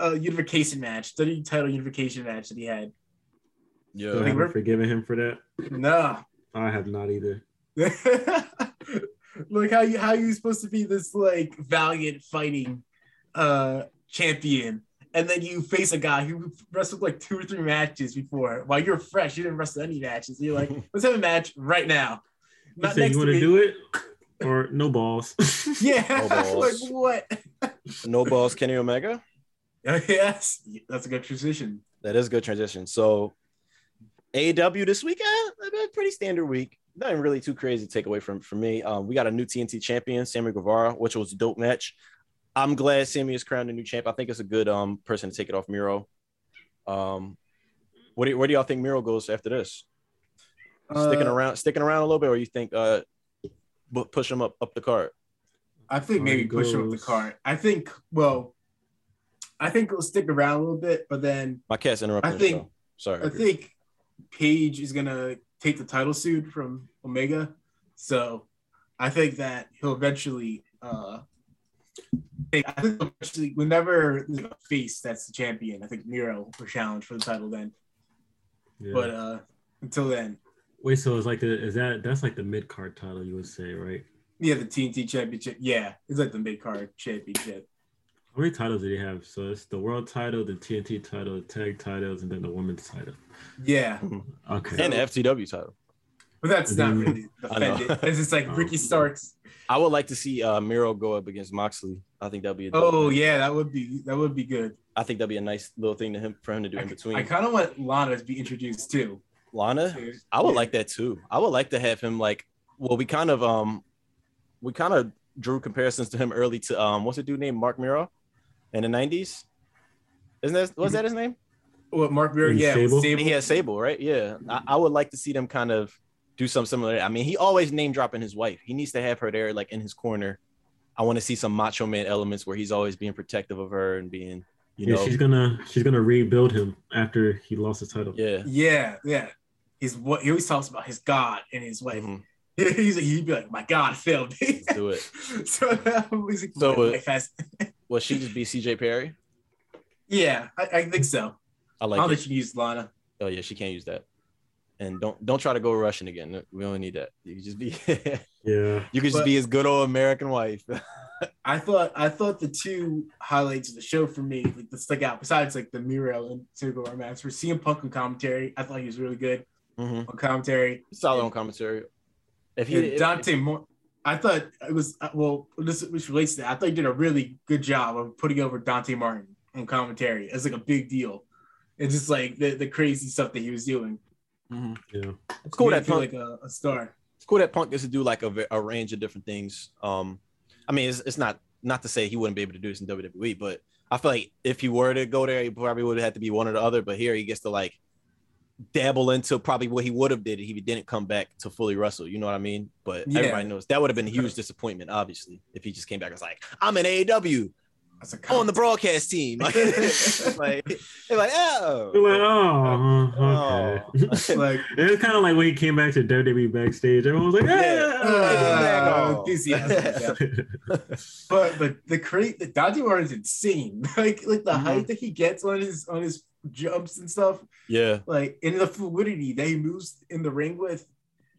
uh, unification match, WWE title unification match that he had. So I Yeah. Like, haven't we're- forgiven him for that. Nah. I have not either. like how you how you supposed to be this like valiant fighting uh champion and then you face a guy who wrestled like two or three matches before while you're fresh you didn't wrestle any matches you're like let's have a match right now You not say next you want to do it or no balls? yeah No balls. like what No balls, Kenny Omega. yes that's a good transition That is a good transition. So AEW this weekend, a pretty standard week. Nothing really too crazy to take away from for me. Um, we got a new TNT champion, Sammy Guevara, which was a dope match. I'm glad Sammy is crowned a new champ. I think it's a good um person to take it off Miro. Um, what do where do y'all think Miro goes after this? sticking Uh, around, sticking around a little bit, or you think uh, bu- push him up up the card? I think maybe push him up the goes. card I think well I think it'll stick around a little bit but then My cat's interrupting. I think- show. Sorry. I think Page is gonna take the title suit from Omega, so I think that he'll eventually. Uh, take- I think eventually, whenever there's a face that's the champion, I think Miro will challenge for the title then. Yeah. But uh, until then, Wait, so it's like the is that that's like the mid card title you would say, right? yeah, the TNT Championship, yeah, it's like the mid card championship. How many titles did he have? So it's the world title, the TNT title, the tag titles, and then the women's title. Yeah, Okay. and the FTW title. but that's not Mhm. really I defended. It's just like Oh. Ricky Starks. I would like to see uh, Miro go up against Moxley. I think that'd be. A Oh match. yeah, that would be that would be good. I think that'd be a nice little thing to him for him to do in between. I kind of want Lana to be introduced too. Lana, I would Yeah. like that too. I would like to have him like. Well, we kind of um, we kind of drew comparisons to him early to um, what's the dude named Marc Mero, in the nineties. Isn't that was that his name? What Marc Mero? And Yeah, Sable? Sable. He has Sable, right? Yeah, I, I would like to see them kind of do something similar. I mean, he always name dropping his wife. He needs to have her there, like in his corner. I want to see some Macho Man elements where he's always being protective of her and being, you yeah, know, she's gonna she's gonna rebuild him after he lost his title. yeah. Yeah, yeah. He's what he always talks about his God and his wife. Mhm. He's he'd be like, my God failed me. Let's do it. so that was like, So, my uh, wife has. Will she just be CJ Perry? Yeah, I, I think so. I I like don't it. think she used Lana. Oh yeah, she can't use that. And don't don't try to go Russian again. We don't need that. You just be Yeah. you could just But- be his good old American wife. I thought I thought the two highlights of the show for me, like that stuck out, besides like the Miro and Sigor match, were CM Punk on commentary. I thought he was really good Mhm. on commentary. Solid on commentary. If he And if- Dante Moore, I thought it was uh, well. This which relates to that. I thought he did a really good job of putting over Dante Martin on commentary. It's like a big deal. It's just like the, the crazy stuff that he was doing. Mhm. Yeah. it's cool that him Punk like a, a star. It's cool that Punk gets to do like a, a range of different things. Um, I mean, it's, it's not not to say he wouldn't be able to do this in WWE, but I feel like if he were to go there, he probably would have had to be one or the other. But here he gets to like dabble into probably what he would have did if he didn't come back to fully wrestle. You know what I mean? But Yeah. everybody knows that would have been a huge disappointment, obviously, if he just came back and was like, "I'm an AEW on the broadcast team." like, they're like, "Oh." You're like, oh, uh, okay. Oh. like It was kind of like when he came back to WWE backstage. Everyone was like, Yeah. yeah. enthusiasm. yeah. But but the crate the Dante Martin's insane. Like like the Mhm. height that he gets on his on his jumps and stuff. yeah. Like in the fluidity that he moves in the ring with,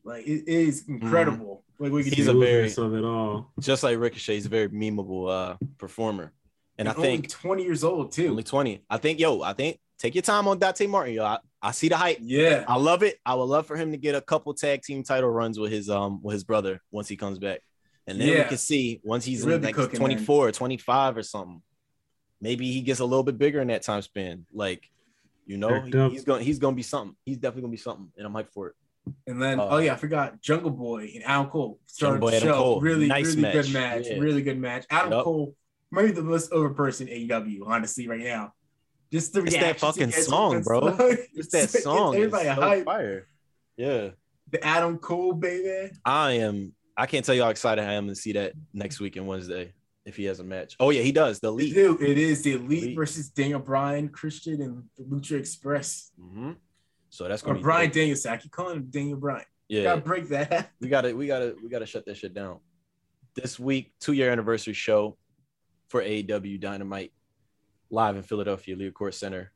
like it is incredible. Like we could He's do. a very- of it all. Just like Ricochet, he's a very memeable uh performer. And I only think 20 years old too. only 20. I think, yo, I think take your time on Dante Martin, yo. I, I see the hype. yeah. I love it. I would love for him to get a couple tag team title runs with his um with his brother once he comes back. And then we can see once he's Really in like cooking, 24 or 25 or something. Maybe he gets a little bit bigger in that time span. Like, you know, Jacked up. he's gonna he's gonna be something. He's definitely gonna be something, and I'm hyped for it. And then, Uh, oh yeah, I forgot Jungle Boy and Adam Cole started Boy, the Adam show. Cole. Really, Nice really match. good match. Yeah. Really good match. Adam Yup. Cole, maybe the most over person in AEW, honestly, right now. Just the It's that fucking song, bro. the- It's that song. It's Everybody so hype. fire. Yeah. The Adam Cole, baby. I am. I can't tell you how excited I am to see that next week and Wednesday if he has a match. Oh yeah, he does. The It, elite. it is the Elite, Elite. versus Daniel Bryan, Christian, and the Lucha Express. hmm So that's gonna be Bryan. Danielson. I keep calling him Daniel Bryan. Yeah, Gotta break that. we gotta, we gotta, we gotta shut that shit down. This week, two year anniversary show for AEW Dynamite live in Philadelphia, Liacouras Center.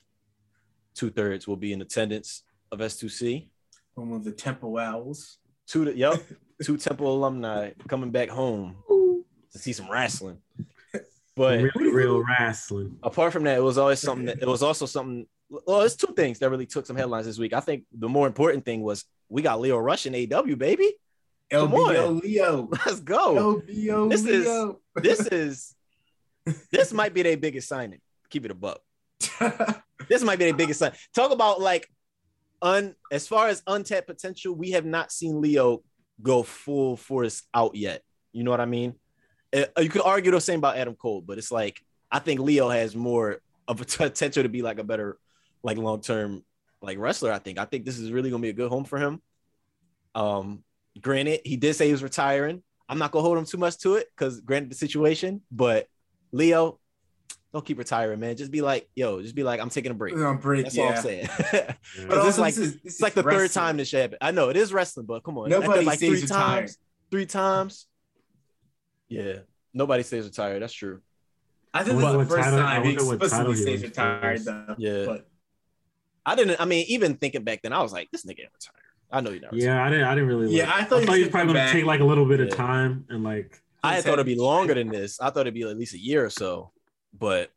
Two thirds will be in attendance of S2C. One of the Temple Owls. Two, yep, two Temple alumni coming back home to see some wrestling. But Really real wrestling. apart from that, it was always something that it was also something. Well, it's two things that really took some headlines this week. I think the more important thing was we got Lio Rush in AW, baby. Come LBO Lio. Let's go. LBO This is- This is this might be their biggest signing. Keep it a buck. This might be their biggest sign. Talk about like un as far as untapped potential, we have not seen Lio go full force out yet. You know what I mean? Uh, you could argue the same about Adam Cole, but it's like I think Lio has more of a potential to be like a better, like long term, like wrestler. I think. I think this is really gonna be a good home for him. Um, granted, he did say he was retiring. I'm not gonna hold him too much to it because granted the situation, but Lio, don't keep retiring, man. Just be like, yo, just be like, I'm taking a break. On break, That's all yeah. I'm saying. Yeah. But It's like- this is, this it's is like the third time this shit happened. I know it is wrestling, but come on. Nobody After like stays three retired. times. Three times. Yeah, nobody stays retired. That's true. I think I this is the first title- time he wonder what title explicitly stays retired, though. Yeah. But I didn't. I mean, even thinking back then, I was like, this nigga ain't retired. I know you're not. retired. Yeah, I didn't. I didn't really. Yeah, I thought he was he was probably gonna back. take like a little bit Yeah. of time and like. I His thought it'd be longer than this. I thought it'd be at least a year or so. But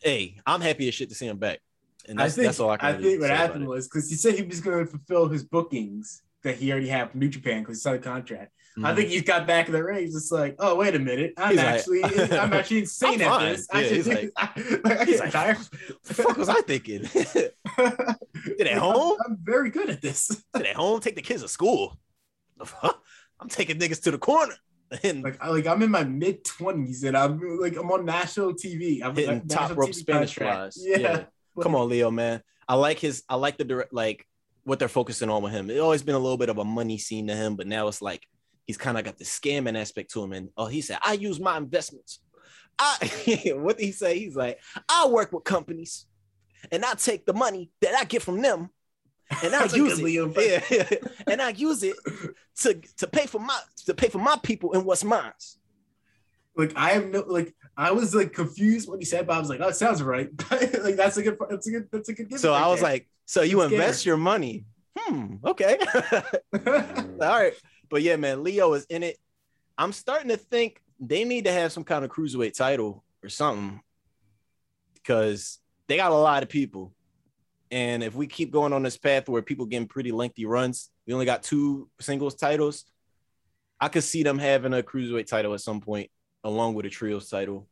hey, I'm happy as shit to see him back. And I that's, think that's all I can I really think what happened was because he said he was going to fulfill his bookings that he already had from New Japan because he signed a contract. I Mhm. think he's got back in the ring. He's just like, oh wait a minute, I'm He's like- actually I'm actually insane I'm at this. I Yeah, should he's like- this. like, I he's like, tired. the fuck was I thinking? Did at home? I'm very good at this. Did at home? Take the kids to school. I'm taking niggas to the corner. And Like, I- like I'm in my mid twenties and I'm like I'm on national TV. I'm hitting like, top rope TV Spanish flies. Yeah. Yeah. Come on, Lio, man. I like his. I like the direct, like what they're focusing on with him. It always been a little bit of a money scene to him, but now it's like he's kind of got the scamming aspect to him. And oh, he said, I use my investments. I what did he say? He's like, I work with companies, and I take the money that I get from them, and I use it. Lio yeah, and I use it to to pay for my to pay for my people and what's mine. Like I have no like I was like confused when he said, but I was like, oh, it sounds right. like that's a good that's a good that's a good So right I was there. like, so you invest your money? Hmm. Okay. All right. But yeah, man, Lio is in it. I'm starting to think they need to have some kind of cruiserweight title or something because they got a lot of people. And if we keep going on this path where people getting pretty lengthy runs, we only got two singles titles. I could see them having a cruiserweight title at some point, along with a trios title,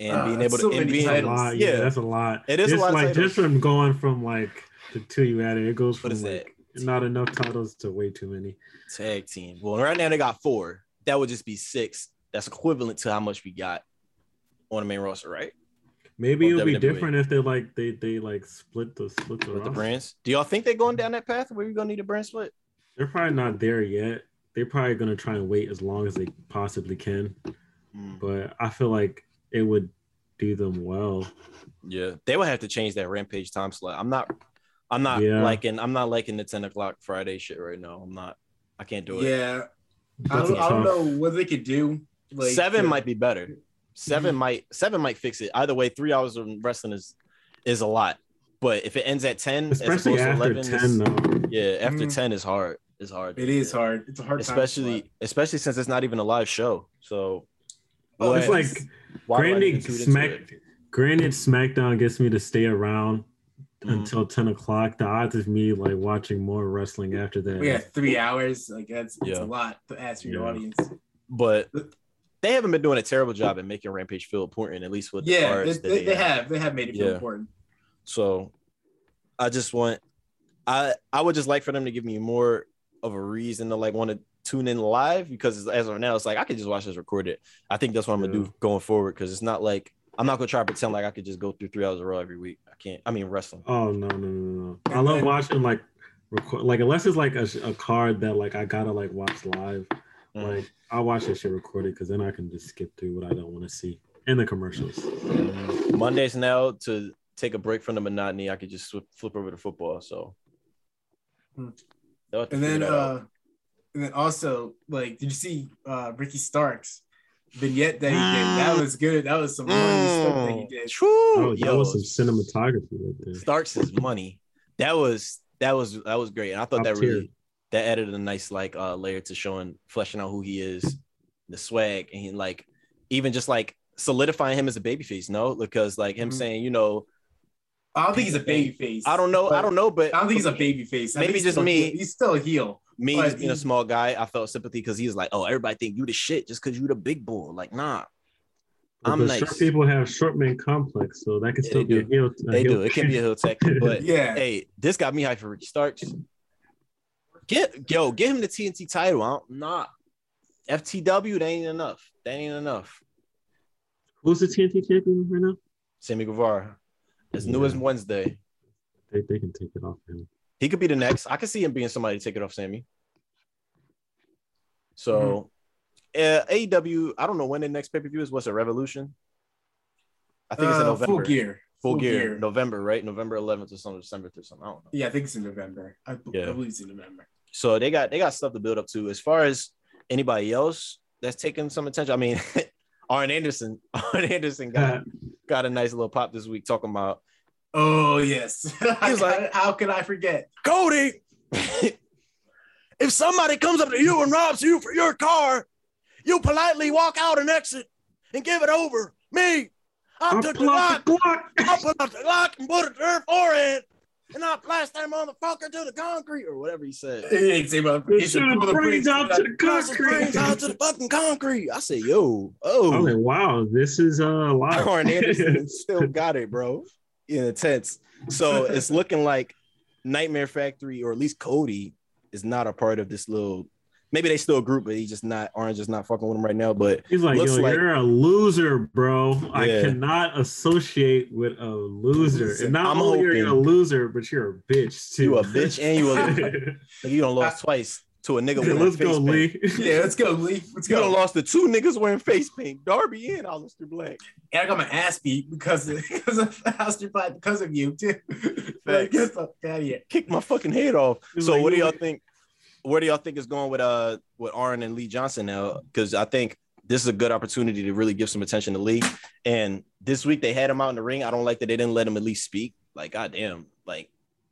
and Uh, being able to so and being a titles. lot. Yeah, Yeah. that's a lot. It is a just lot of Like just from going from like the two you added, it goes from like not enough titles to way too many. tag team. Well, right now they got four. That would just be six. That's equivalent to how much we got on the main roster, right? Maybe it'll be different if they like they they like split the split the, With the brands. Do y'all think they're going down that path where you're gonna need a brand split? They're probably not there yet. They're probably gonna try and wait as long as they possibly can. Hmm. But I feel like it would do them well. Yeah, they would have to change that rampage time slot. I'm not. I'm not Yeah. liking. I'm not liking the 10 o'clock Friday shit right now. I'm not. I can't do it. yeah. I don't, I don't know what they could do. Like seven to- might be better. 7 might seven might fix it. Either way, three hours of wrestling is is a lot. But if it ends at 10, as Especially to after 11, ten though. yeah, after Mhm. 10 is hard. It's hard. It is hard. It's a hard time especially swap. especially since it's not even a live show. So Oh, it's like why would I even granted, Smack, it? granted, SmackDown gets me to stay around Mhm. until ten o'clock. The odds of me like watching more wrestling after that. We got three hours. Like that's it's Yeah. a lot to ask your Yeah. audience. but they haven't been doing a terrible job at making Rampage feel important, at least with the Yeah, cards they, that they, they have. They have made it feel Yeah. important. So I just want I I would just like for them to give me more of a reason to like want to tune in live because as of now it's like I could just watch this recorded. I think that's what I'm gonna do going forward because it's not like I'm not gonna try to pretend like I could just go through three hours of raw every week. I can't. I mean wrestling. Oh no no no no! I love watching like record like unless it's like a, a card that like I gotta like watch live. Mhm. Like I watch that shit recorded because then I can just skip through what I don't want to see and the commercials. Mhm. Mondays now to take a break from the monotony, I could just flip, flip over to football. So Hmm. they'll have to And then uh and then also like did you see uh Ricky Starks vignette that he did? That was good. That was some money stuff that he did. True. Oh, that Yo, was some cinematography right there. Starks is money. That was that was that was great. And I thought Top that tier. really that added a nice like uh layer to showing fleshing out who he is, the swag, and he like even just like solidifying him as a babyface, no? Because like him Mhm. saying, you know, I don't think he's a baby face. I don't know, I don't know, but I don't think he's a baby face. I Maybe just still me. He's still a heel. me but just being a small guy, I felt sympathy because he was like, Oh, everybody think you the shit just because you the big bull. Like, nah. I'm the nice. short people have short man complex, so that can Yeah, still they be a do. heel. a They heel do. It can be a heel tactic, but Yeah. hey, this got me hyped for Ricky Starks. Get yo, get him the TNT title. I don't. FTW, that ain't enough. That ain't enough. Who's the TNT champion right now? Sammy Guevara. As new as Wednesday. They, they can take it off him. He could be the next. I could see him being somebody to take it off Sammy. So uh, AEW, I don't know when the next pay-per-view is. What's it, Revolution? I think it's in Uh, November. Full gear. Full gear. November, right? November 11th or something, December or something. I don't know. Yeah, I think it's in November. I, Yeah. I believe it's in November. So they got they got stuff to build up to. As far as anybody else that's taking some attention, I mean, Arn Anderson, Arn Anderson got uh, got a nice little pop this week talking about Oh yes. He was like- how could I forget? Cody. if somebody comes up to you and robs you for your car, you politely walk out and exit and give it over. Me, I took the lock, the Glock. I put the lock and put it to her forehead, and I blast that motherfucker to the concrete or whatever he said. He ain't say about They he said, should have brains out to the Blast his brains concrete. out to the fucking concrete. I said, yo, I was oh, wow, this is uh, a lot. Arn Anderson still got it, bro. In intense. So it's looking like Nightmare Factory, or at least Cody, is not a part of this little. Maybe they still a group, but he's just not. Orange is not fucking with him right now. But He's like, Looks yo, like- you're a loser, bro. I cannot associate with a loser. And not I'm only are you a loser, but you're a bitch too. You a bitch and you a like, you don't lost twice to a nigga wearing Let's face go, paint. Lee. Yeah, let's go, Lee. Let's You go. lost to two niggas wearing face paint, Darby and Aleister Black. And I got my ass beat because of because of Aleister Black because of you too. Like, get the fuck out of here. Kicked my fucking head off. He's So like, what do y'all think? Where do y'all think is going with uh with Arn and Lee Johnson now? Because I think this is a good opportunity to really give some attention to Lee. And this week they had him out in the ring. I don't like that they didn't let him at least speak. Like, goddamn, like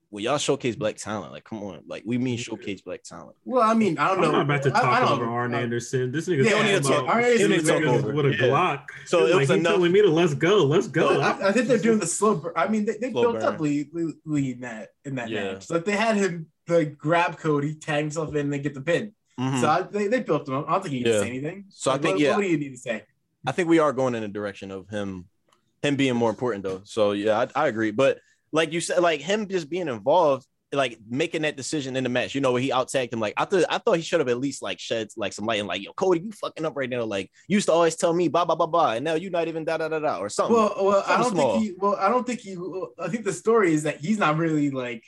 when y'all showcase black talent, like come on, like we mean showcase black talent. Well, I mean, I don't know. I'm not about to talk I don't- over Arn I- Anderson. This nigga's Yeah, talking need to about talk- Arn Anderson shooting needs to talk over. with a Yeah. Glock. So He's it was he enough. telling me to let's go, let's go. So I, I think they're doing the slow. bur- I mean, they, they Slow built up. Lee, Lee, Lee in that in that Yeah. match. Like they had him like grab Cody, tag himself in, and then get the pin. Mhm. So I, they, they built him up. I don't think he needs Yeah. to say anything. So I think, what, yeah. What do you need to say? I think we are going in a direction of him him being more important though. So yeah, I, I agree. But like you said, like him just being involved, like making that decision in the match, you know, where he out tagged him. Like I thought I thought he should have at least like shed like some light and like, yo, Cody, you fucking up right now. Like you used to always tell me blah blah blah blah, and now you're not even da da da da or something. Well, well, I don't small. think he. Well, I don't think he. I think the story is that he's not really like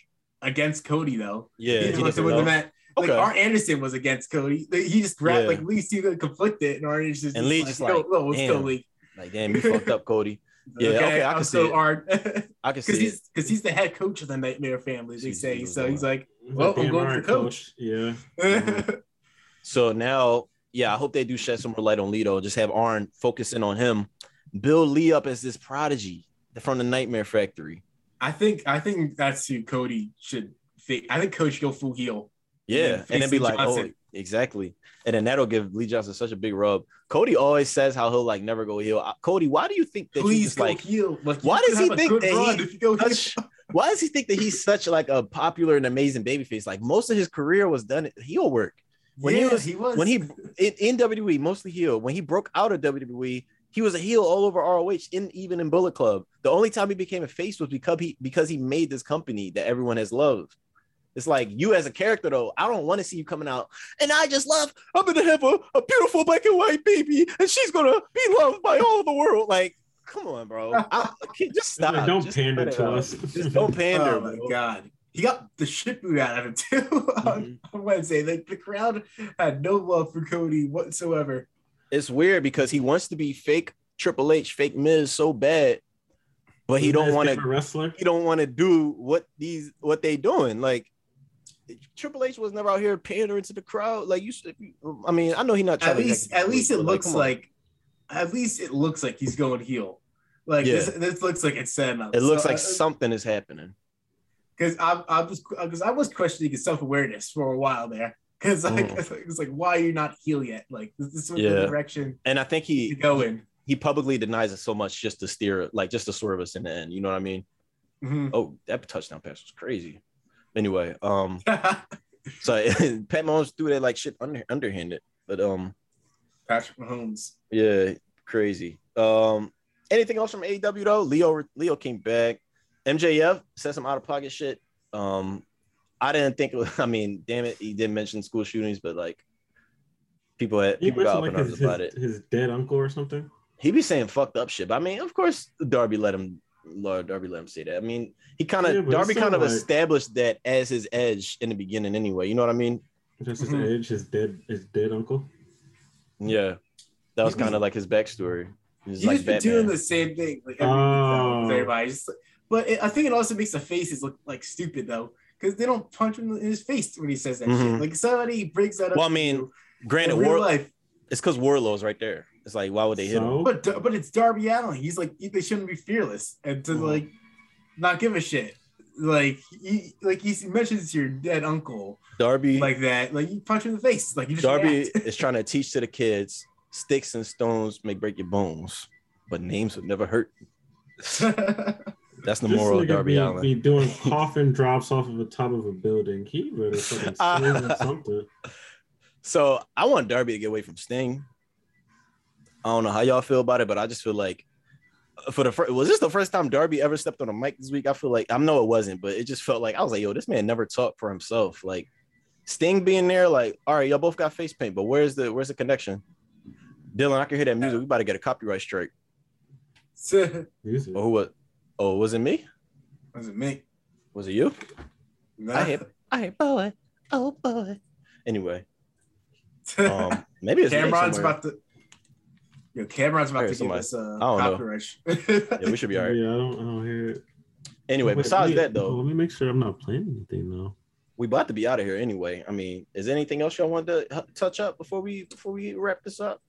against Cody though. yeah, he he just wants to win the know. match. Like Okay. Arn Anderson was against Cody. Like, He just grabbed Yeah. like Lee seemed conflicted, and Arn Anderson And Lee just go, like, no, let's go, damn. Lee. Like damn, you fucked up, Cody. Yeah, okay, I I'm can see so it. Arn. I can because see he's it. because he's the head coach of the Nightmare Family. They Jesus, say Jesus, so. Lord. He's like, He's Well, like, I'm going for right, coach. Yeah. So now, yeah, I hope they do shed some more light on Lito. Just have Arn focusing on him, build Lee up as this prodigy from the Nightmare Factory. I think I think that's who Cody should. Think. I think Cody should go full heel. Yeah, then and then be like, oh, exactly. And then that'll give Lee Johnson such a big rub. Cody always says how he'll like never go heel. Uh, Cody, why do you think that Please just go like? heel. Like, why does he think that he if you go heel? such- Why does he think that he's such like a popular and amazing babyface? Like most of his career was done heel work. When he was- he was When he in, in WWE, mostly heel. When he broke out of WWE, he was a heel all over ROH, in even in Bullet Club. The only time he became a face was because he because he made this company that everyone has loved. It's like you as a character, though. I don't want to see you coming out. And I just love. I'm gonna have a, a beautiful black and white baby, and she's gonna be loved by all the world. Like, come on, bro. I, okay, just It's like, stop. don't Just pander to us. Just don't pander. Oh my bro. god. He got the shit boot out of him too on, Mhm. on Wednesday. Like the crowd had no love for Cody whatsoever. It's weird because he wants to be fake Triple H, fake Miz so bad, but he Isn't don't want to. wrestler. He don't want to do what these what they doing. Like Triple H was never out here pandering to the crowd. Like you, should- I mean, I know he's not trying At to least act- at least it looks come on. like at least it looks like he's going heel. Like Yeah. this, this looks like it's set up. it looks So, like uh, something is happening. because I, I was because I was questioning his self awareness for a while there. Because like Mm. it was like, why are you not heel yet? Like this is Yeah. the direction And I think he go in. he publicly denies it so much just to steer, like just to swerve us in the end. You know what I mean? Mhm. Oh, that touchdown pass was crazy. Anyway, um, so Pat Mahomes threw that like shit under, underhanded, but um, Patrick Mahomes. Yeah, crazy. Um, anything else from AEW though? Lio Lio came back. MJF said some out of pocket shit. Um, I didn't think. It was, I mean, damn it, he didn't mention school shootings, but like people had He people got up like his, about his, it. his dead uncle or something. He be saying fucked up shit. But I mean, of course, Darby let him. Lord Darby let him say that. I mean, he kind of Yeah, Darby kind of like- established that as his edge in the beginning, anyway. You know what I mean? Just his Mhm. edge, his dead, his dead uncle. Yeah, that was kind of like his backstory. He's He's like been Batman. doing the same thing like every week now with Oh. everybody. Just, but it, I think it also makes the faces look like stupid though, because they don't punch him in his face when he says that Mhm. shit. Like somebody breaks that up. Well, I mean, Granted, real War, life, it's because Wardlow's right there. It's like, why would they hit him? But but it's Darby Allin. He's like they shouldn't be fearless and to Mhm. like not give a shit. Like he like he mentions your dead uncle Darby, like that. Like you punch him in the face. Like you just Darby react. is trying to teach to the kids: sticks and stones may break your bones, but names would never hurt. That's the this moral of Darby be, Allin. be doing coffin drops off of the top of a building. He better fucking sing something. So I want Darby to get away from Sting. I don't know how y'all feel about it, but I just feel like uh, for the first was this the first time Darby ever stepped on a mic this week? I feel like I know it wasn't, but it just felt like I was like, yo, this man never talked for himself. Like Sting being there, like, all right, y'all both got face paint, but where's the where's the connection? Dylan, I can hear that music. We about to get a copyright strike. So, Music. Oh, who was? Oh, was it me? was it me? Was it you? Nah. I hate, I hate boy. Oh boy. Anyway, um, maybe it's Cameron's about to. Yo, Cameron's about Heard to give somebody- us a I don't know. copyright. Yeah, we should be all right. Yeah, I don't, I don't hear it. Anyway, Wait, besides wait, that though, let me make sure I'm not playing anything though. we about to be out of here anyway. I mean, is there anything else y'all want to touch up before we before we wrap this up?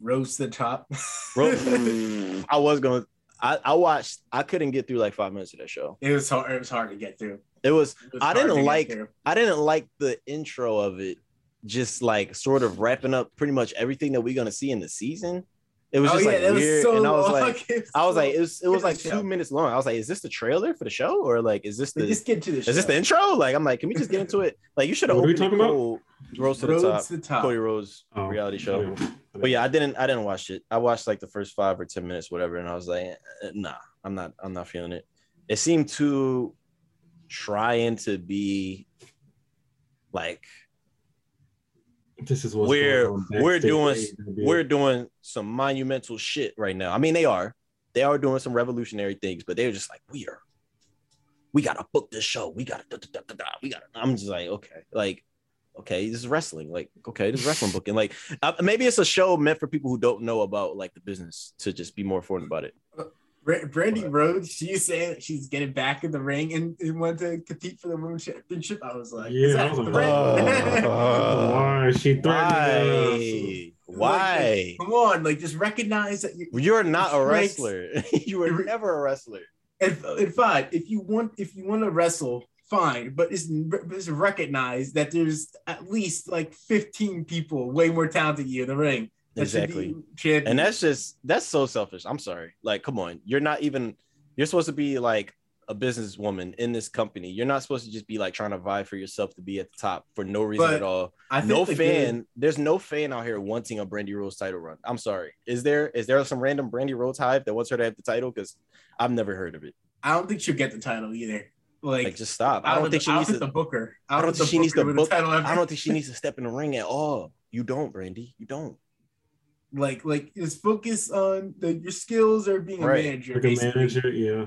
Rhodes the top. Roast. I was going. To I I watched. I couldn't get through like five minutes of that show. it was hard. It was hard to get through. It was. It was I didn't like- I didn't like the intro of it. Just like sort of wrapping up pretty much everything that we're gonna see in the season. It was Oh just yeah, like that weird, was so and I was long. like, It's I was so- like, it was it was like two show. minutes long. I was like, is this the trailer for the show or like is this the just get to the. is this the intro? Like I'm like, can we just get into it? Like you should have What are we talking about? Cold, Rhodes to the top, to the top. Cody Rhodes Oh, reality show. yeah. But yeah, I didn't I didn't watch it. I watched like the first five or ten minutes, whatever, and I was like, eh, nah, I'm not I'm not feeling it. It seemed too trying to be like this is what's we're we're doing at we're doing some monumental shit right now. I mean, they are they are doing some revolutionary things, but they're just like we are. We gotta book this show. We gotta da, da, da, da, da. we gotta. I'm just like okay, like okay, this is wrestling. Like okay, this is wrestling booking. Like uh, maybe it's a show meant for people who don't know about like the business to just be more informed about it. Bra- Brandy Rhodes, she's saying she's getting back in the ring and, and want to compete for the women's championship. I was like, Yeah, is that was like, threat? oh. Why she threatening Why? Why? Come on, like just recognize that you, You're not a wrestler. you were never a wrestler. if, if fine, if you want if you want to wrestle fine, but it's, it's recognized that there's at least like 15 people way more talented than you in the ring. Exactly. And that's just that's so selfish. I'm sorry. Like, come on. You're not even you're supposed to be like a businesswoman in this company. You're not supposed to just be like trying to vie for yourself to be at the top for no reason But at all. I No the fan, there's no fan out here wanting a Brandy Rhodes title run. I'm sorry. Is there is there some random Brandy Rhodes hive that wants her to have the title? Because I've never heard of it. I don't think she'll get the title either. Like, Like, just stop. I don't think the, she needs to. the Booker. I don't think she needs to Booker with the book. title I don't think she needs to step in the ring at all. You don't, Brandy. You don't. like like just focus on the your skills or being Right. a manager. Like a basically. manager, yeah.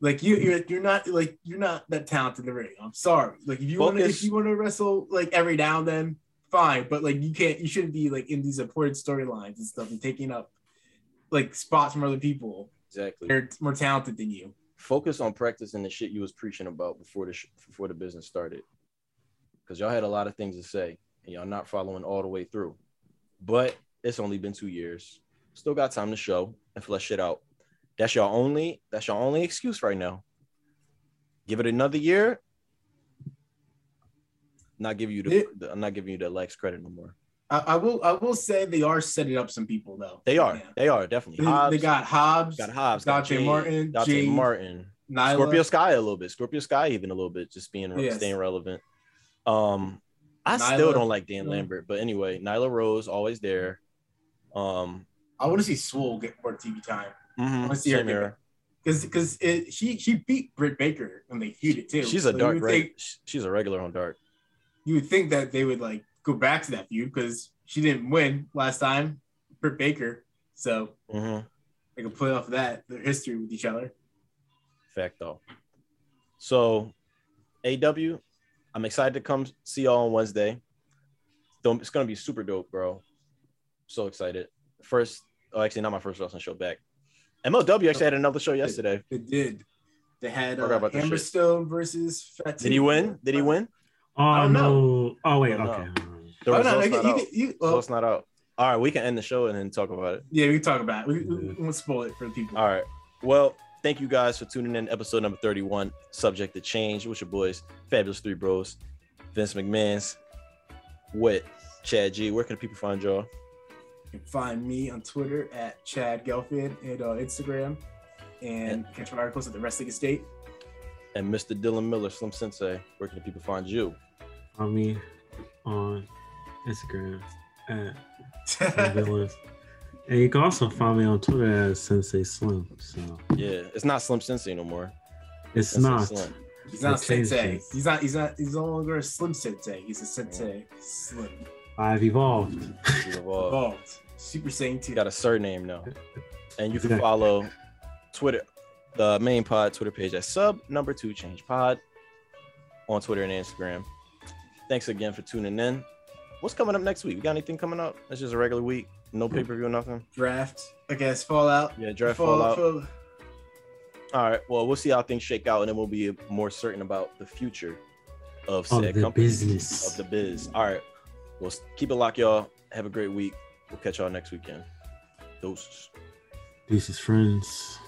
Like you you're you're not like you're not that talented in the ring. I'm sorry. Like if you want to if you want to wrestle like every now and then, fine. But like you can't you shouldn't be like in these important storylines and stuff and taking up like spots from other people. Exactly. They're more talented than you. Focus on practicing the shit you was preaching about before the sh- before the business started. Because y'all had a lot of things to say and y'all not following all the way through. But it's only been two years. Still got time to show and flesh it out. That's your only that's your only excuse right now. Give it another year. Not give you the, the I'm not giving you the lex credit no more I, I will I will say they are setting up some people though. they are Yeah. they are definitely They, Hobbs, they got Hobbs, got Hobbs got Dante Martin, Dante Martin Nyla. Scorpio Sky a little bit. Scorpio Sky even a little bit, just being Yes. staying relevant. Um, I Nyla, still don't like Dan. Lambert, but anyway, Nyla Rose always there. Um, I want to see Swole get more TV time. mhm, wanna see her get because because it she she beat Britt Baker when they feuded too. She's a So dark. Think, she's a regular on dark. you would think that they would like go back to that feud because she didn't win last time, Britt Baker. So hmm they could play off of that their history with each other. Fact though. So, AEW, I'm excited to come see y'all on Wednesday. Don't- It's gonna be super dope, bro. So excited. First, oh, actually, not my first wrestling show back. MLW actually had another show yesterday. It, did. They had Forgot uh, about. Hammerstone versus Fatu. Did he win? Did he win? Oh don't know. no! Oh wait, I don't okay. The Oh, no, results you, not you, out. you, you, So well, not out. All right, we can end the show and then talk about it. yeah, we can talk about it. We, we, we won't spoil it for the people. All right. Well, thank you guys for tuning in. Episode number 31, Subject to Change. With your boys, Fabulous Three Bros, Vince McMahon's, with Chad G. Where can people find y'all? You can find me on Twitter at Chad Gelfin and on Instagram, and catch my articles at the Wrestling Estate. And Mr. Dylan Miller, Slim Sensei. Where can people find you? Follow me on Instagram at uh, Villains. And you can also find me on Twitter as Sensei Slim. So Yeah, it's not Slim Sensei no more. it's Sensei not. Slim. He's not sensei. He's not. He's not. He's no longer a slim sensei. He's a sensei. Slim. I've evolved. He's evolved. Evolved. Super Saiyan 2. Got a surname now. And you can Exactly. follow Twitter, the main pod Twitter page at sub number two change pod on Twitter and Instagram. Thanks again for tuning in. What's coming up next week? We got anything coming up? It's just a regular week. No hmm. pay per view, or nothing. Draft. I guess Fallout. Yeah, draft Fall- fallout. Fall- All right. Well, we'll see how things shake out, and then we'll be more certain about the future of Of the company business. of the biz. All right. Well, keep it locked, y'all. Have a great week. We'll catch y'all next weekend. Those, Doses. is friends.